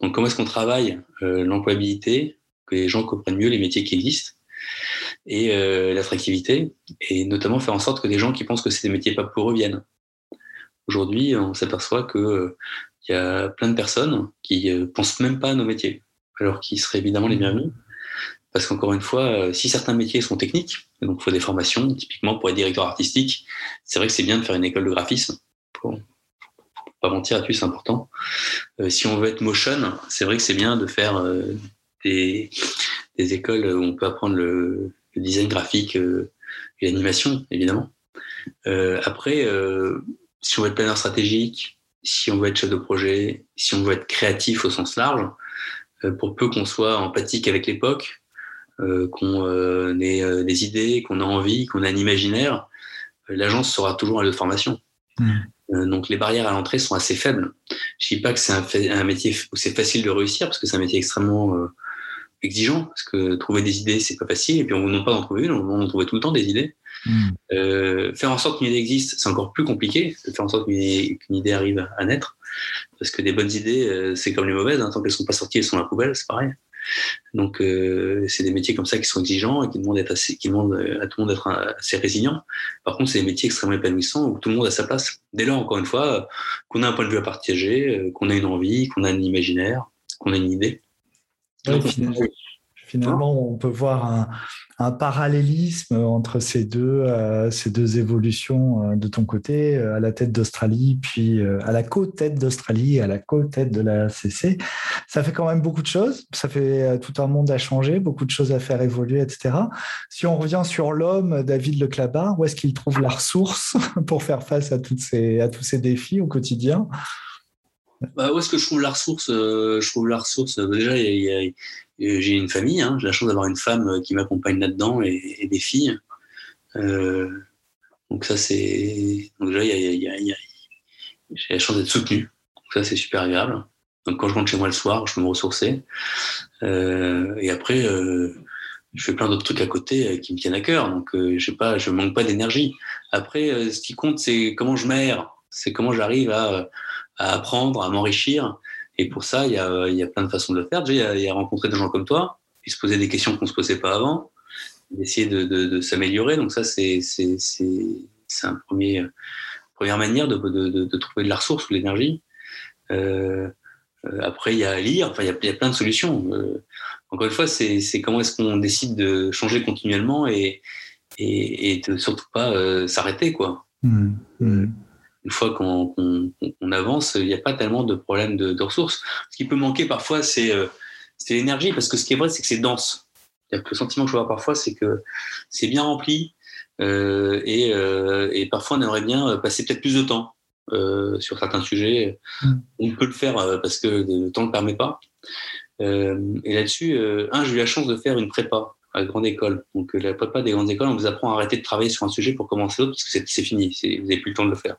[SPEAKER 3] Donc comment est-ce qu'on travaille l'employabilité que les gens comprennent mieux les métiers qui existent et euh, l'attractivité, et notamment faire en sorte que les gens qui pensent que c'est des métiers pas pour eux viennent. Aujourd'hui, on s'aperçoit qu'il euh, y a plein de personnes qui euh, pensent même pas à nos métiers, alors qu'ils seraient évidemment les bienvenus. Parce qu'encore une fois, euh, si certains métiers sont techniques, donc il faut des formations, typiquement pour être directeur artistique, c'est vrai que c'est bien de faire une école de graphisme. Pour, pas mentir là-dessus, c'est important. Euh, si on veut être motion, c'est vrai que c'est bien de faire des, écoles où on peut apprendre le, design graphique euh, et l'animation, évidemment. Euh, après, euh, si on veut être planeur stratégique, si on veut être chef de projet, si on veut être créatif au sens large, pour peu qu'on soit empathique avec l'époque, qu'on ait des idées, qu'on a envie, qu'on a un imaginaire, l'agence sera toujours un lieu de formation. Mmh. donc les barrières à l'entrée sont assez faibles. Je dis pas que c'est un, un, métier où c'est facile de réussir parce que c'est un métier extrêmement exigeant parce que trouver des idées c'est pas facile et puis on n'a pas d'en trouver une, on en trouvait tout le temps des idées. Hmm. Euh, faire en sorte qu'une idée existe, c'est encore plus compliqué. Faire en sorte qu'une idée arrive à naître, parce que des bonnes idées, euh, c'est comme les mauvaises. Hein, tant qu'elles sont pas sorties, elles sont dans la poubelle, c'est pareil. Donc euh, c'est des métiers comme ça qui sont exigeants et qui demandent, être assez, qui demandent à tout le monde d'être assez résilient. Par contre, c'est des métiers extrêmement épanouissants où tout le monde a sa place. Dès lors, encore une fois, qu'on a un point de vue à partager, qu'on a une envie, qu'on a un imaginaire, qu'on a une idée
[SPEAKER 2] finalement, on peut voir un, parallélisme entre ces deux, euh, ces deux évolutions euh, de ton côté, euh, à la tête d'Australie, puis à la co-tête d'Australie, à la co-tête de la CC. Ça fait quand même beaucoup de choses. Ça fait tout un monde à changer, beaucoup de choses à faire évoluer, etc. Si on revient sur l'homme, David Leclabar, où est-ce qu'il trouve la ressource pour faire face à, toutes ces, à tous ces défis au quotidien?
[SPEAKER 3] Bah, où est-ce que je trouve la ressource euh, Je trouve la ressource? Euh, déjà, j'ai une famille. Hein, j'ai la chance d'avoir une femme euh, qui m'accompagne là-dedans et, des filles. donc ça, c'est. Donc déjà, j'ai la chance d'être soutenu. Donc ça, c'est super agréable. Donc quand je rentre chez moi le soir, je peux me ressourcer. et après, je fais plein d'autres trucs à côté qui me tiennent à cœur. Donc je sais pas, je manque pas d'énergie. Après, ce qui compte, c'est comment je m'aère. C'est comment j'arrive à à apprendre, à m'enrichir. Et pour ça, il y a, il y a plein de façons de le faire. Déjà, il y a, rencontrer des gens comme toi, et se poser des questions qu'on ne se posait pas avant, d'essayer de, de, s'améliorer. Donc ça, c'est un premier, première manière de, de, trouver de la ressource ou de l'énergie. Euh, après, il y a à lire. Enfin, il y a, il y a plein de solutions. Euh, encore une fois, c'est comment est-ce qu'on décide de changer continuellement et, et, et de surtout pas euh, s'arrêter, quoi. Mmh, mmh une fois qu'on avance, il n'y a pas tellement de problème de, ressources. Ce qui peut manquer parfois, c'est l'énergie, parce que ce qui est vrai, c'est que c'est dense. Que le sentiment que je vois parfois, c'est que c'est bien rempli, euh, et, euh, et, parfois on aimerait bien passer peut-être plus de temps euh, sur certains sujets. Mm. On peut le faire parce que le temps ne le permet pas. et là-dessus, un, j'ai eu la chance de faire une prépa à la grande école. Donc, la prépa des grandes écoles, on vous apprend à arrêter de travailler sur un sujet pour commencer l'autre parce que c'est fini, vous n'avez plus le temps de le faire.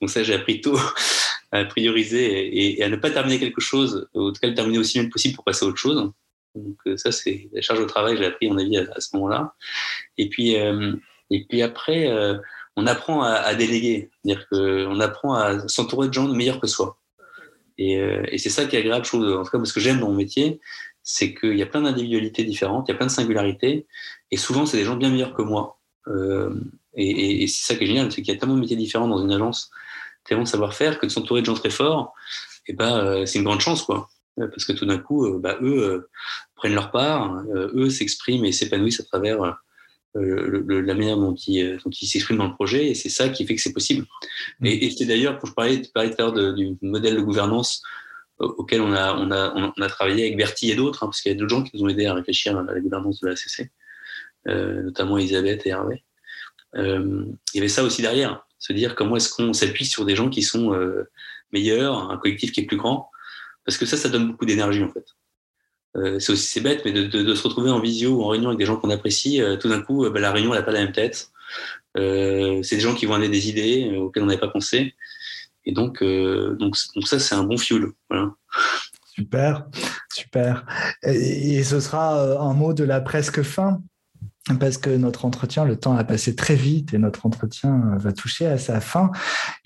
[SPEAKER 3] Donc, ça, j'ai appris tôt à prioriser et, à ne pas terminer quelque chose, ou en tout cas le terminer aussi que possible pour passer à autre chose. Donc, ça, c'est la charge de travail, j'ai appris, en avis, à, à ce moment-là. Et puis, et puis après, on apprend à, déléguer, c'est-à-dire qu'on apprend à s'entourer de gens meilleurs que soi. Euh, et, c'est ça qui est agréable, je en tout cas, parce que j'aime dans mon métier, c'est qu'il y a plein d'individualités différentes, il y a plein de singularités, et souvent, c'est des gens bien meilleurs que moi. Euh, et, c'est ça qui est génial, c'est qu'il y a tellement de métiers différents dans une agence, tellement de savoir-faire, que de s'entourer de gens très forts, et ben, euh, c'est une grande chance, quoi. Parce que tout d'un coup, bah, eux prennent leur part, eux s'expriment et s'épanouissent à travers euh, la manière dont il, euh, dont il s'exprime dans le projet, et c'est ça qui fait que c'est possible. Mm. Et, c'est d'ailleurs, quand je parlais, tout à l'heure du modèle de gouvernance euh, auquel on a, travaillé avec Bertie et d'autres, hein, parce qu'il y a d'autres gens qui nous ont aidés à réfléchir à la gouvernance de la CC, notamment Elisabeth et Hervé. il y avait ça aussi derrière, se dire comment est-ce qu'on s'appuie sur des gens qui sont meilleurs, un collectif qui est plus grand, parce que ça, ça donne beaucoup d'énergie en fait. Euh, c'est aussi c'est bête, mais de, se retrouver en visio ou en réunion avec des gens qu'on apprécie, euh, tout d'un coup, euh, bah, la réunion n'a pas la même tête. c'est des gens qui vont amener des idées auxquelles on n'avait pas pensé. Et donc, donc, donc ça, c'est un bon fuel.
[SPEAKER 2] Super, super. et, ce sera un mot de la presque fin? Parce que notre entretien, le temps a passé très vite et notre entretien euh, va toucher à sa fin.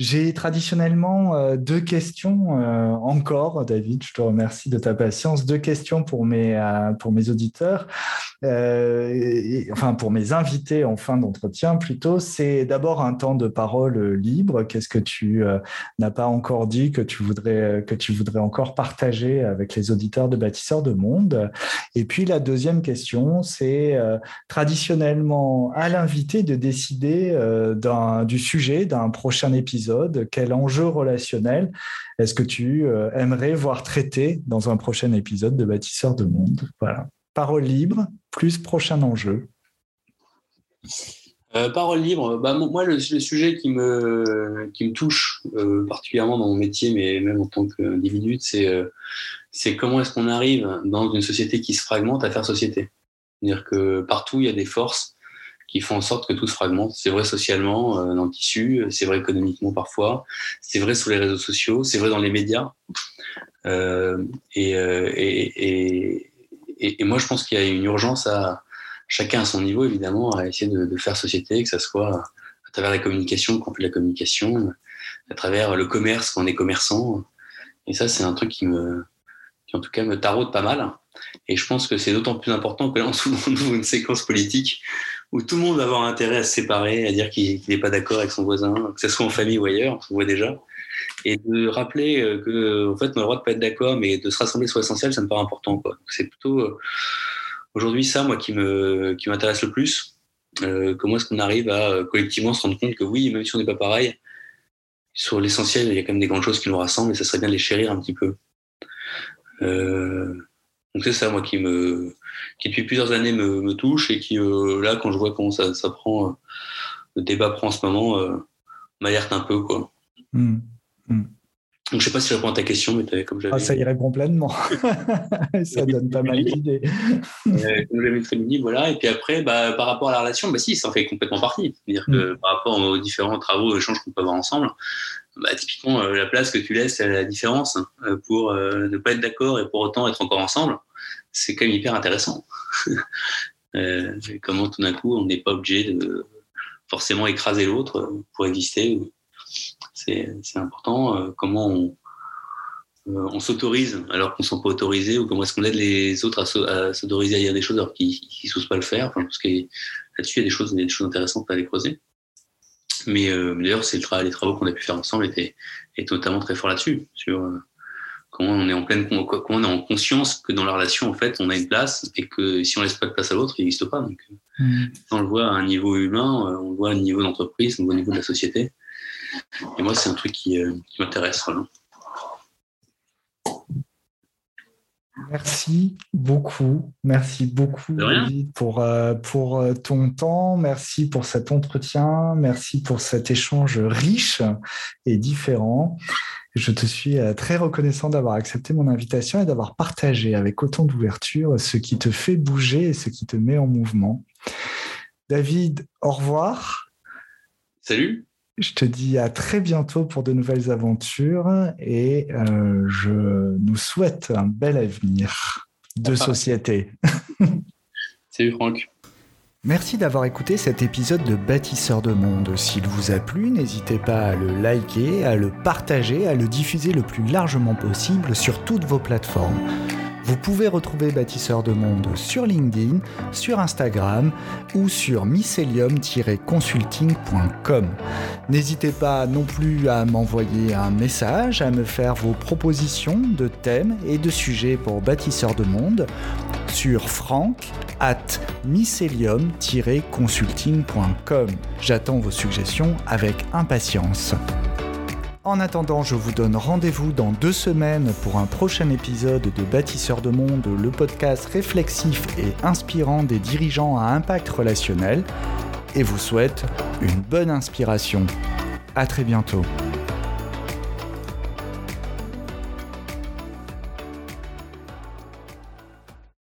[SPEAKER 2] J'ai traditionnellement euh, deux questions euh, encore, David, je te remercie de ta patience. Deux questions pour mes, pour mes auditeurs, enfin pour mes invités en fin d'entretien plutôt. C'est d'abord un temps de parole libre. Qu'est-ce que tu n'as pas encore dit, que tu, voudrais, que tu voudrais encore partager avec les auditeurs de Bâtisseurs de Monde? Et puis la deuxième question, c'est traditionnellement à l'invité de décider euh, du sujet d'un prochain épisode, quel enjeu relationnel est-ce que tu euh, aimerais voir traité dans un prochain épisode de Bâtisseur de Monde? Voilà. Parole libre, plus prochain enjeu.
[SPEAKER 3] Euh, parole libre, bah, moi le, sujet qui me, touche particulièrement dans mon métier, mais même en tant qu'individu, c'est c'est comment est-ce qu'on arrive dans une société qui se fragmente à faire société. C'est-à-dire que partout, il y a des forces qui font en sorte que tout se fragmente. C'est vrai socialement euh, dans le tissu, c'est vrai économiquement parfois, c'est vrai sur les réseaux sociaux, c'est vrai dans les médias. Euh, euh, et, moi, je pense qu'il y a une urgence à chacun à son niveau, évidemment, à essayer de, faire société, que ce soit à travers la communication, quand fait la communication, à travers le commerce, quand on est commerçant. Et ça, c'est un truc qui me, qui en tout cas me taraude pas mal. Et je pense que c'est d'autant plus important que là, on ouvre une séquence politique où tout le monde va avoir intérêt à se séparer, à dire qu'il n'est pas d'accord avec son voisin, que ce soit en famille ou ailleurs, on voit déjà. Et de rappeler euh, que, en fait, on a le droit de pas être d'accord, mais de se rassembler soit essentiel, ça me paraît important. C'est plutôt euh, aujourd'hui ça, moi, qui qui m'intéresse le plus. Euh, comment est-ce qu'on arrive à collectivement se rendre compte que oui, même si on n'est pas pareil, sur l'essentiel, il y a quand même des grandes choses qui nous rassemblent et ça serait bien de les chérir un petit peu. Euh, donc c'est ça, moi, qui me, qui depuis plusieurs années me, me touche et qui, euh, là, quand je vois comment ça, ça prend, euh, le débat prend en ce moment, euh, m'alerte un peu, quoi. Mmh. Mmh. Donc, je sais pas si je réponds à ta question, mais comme j'avais.
[SPEAKER 2] Ah, ça y répond pleinement. ça donne pas mal d'idées.
[SPEAKER 3] comme j'avais très mini, voilà. Et puis après, bah, par rapport à la relation, bah, si, ça en fait complètement partie. C'est-à-dire que mmh. par rapport aux différents travaux, échanges qu'on peut avoir ensemble, bah, typiquement, euh, la place que tu laisses à la différence euh, pour euh, ne pas être d'accord et pour autant être encore ensemble, c'est quand même hyper intéressant. comment tout d'un coup, on n'est pas obligé de forcément écraser l'autre pour exister. C'est important. comment on, s'autorise alors qu'on ne sont pas autorisé ou comment est-ce qu'on aide les autres à s'autoriser à dire des choses alors qu'ils ne s'osent pas le faire. Enfin, parce que là-dessus, il y a des choses, des choses intéressantes à aller creuser. Mais euh, d'ailleurs, c'est le les travaux qu'on a pu faire ensemble étaient, étaient notamment très forts là-dessus, sur euh, comment on est en pleine, comment on est en conscience que dans la relation, en fait, on a une place et que si on laisse pas de place à l'autre, il n'existe pas. Donc, euh, mm. on le voit à un niveau humain, on le voit à un niveau d'entreprise, on le voit au niveau de la société. Et moi, c'est un truc qui, qui m'intéresse vraiment.
[SPEAKER 2] Merci beaucoup. Merci beaucoup pour, euh, pour euh, ton temps. Merci pour cet entretien. Merci pour cet échange riche et différent. Je te suis euh, très reconnaissant d'avoir accepté mon invitation et d'avoir partagé avec autant d'ouverture ce qui te fait bouger et ce qui te met en mouvement. David, au revoir.
[SPEAKER 3] Salut.
[SPEAKER 2] Je te dis à très bientôt pour de nouvelles aventures et euh, je nous souhaite un bel avenir de société.
[SPEAKER 3] Salut Franck.
[SPEAKER 2] Merci d'avoir écouté cet épisode de Bâtisseur de Monde. S'il vous a plu, n'hésitez pas à le liker, à le partager, à le diffuser le plus largement possible sur toutes vos plateformes. Vous pouvez retrouver Bâtisseur de Monde sur LinkedIn, sur Instagram ou sur mycelium-consulting.com. N'hésitez pas non plus à m'envoyer un message, à me faire vos propositions de thèmes et de sujets pour Bâtisseur de Monde sur franck at mycelium-consulting.com. J'attends vos suggestions avec impatience. En attendant, je vous donne rendez-vous dans deux semaines pour un prochain épisode de Bâtisseurs de Monde, le podcast réflexif et inspirant des dirigeants à impact relationnel, et vous souhaite une bonne inspiration. À très bientôt.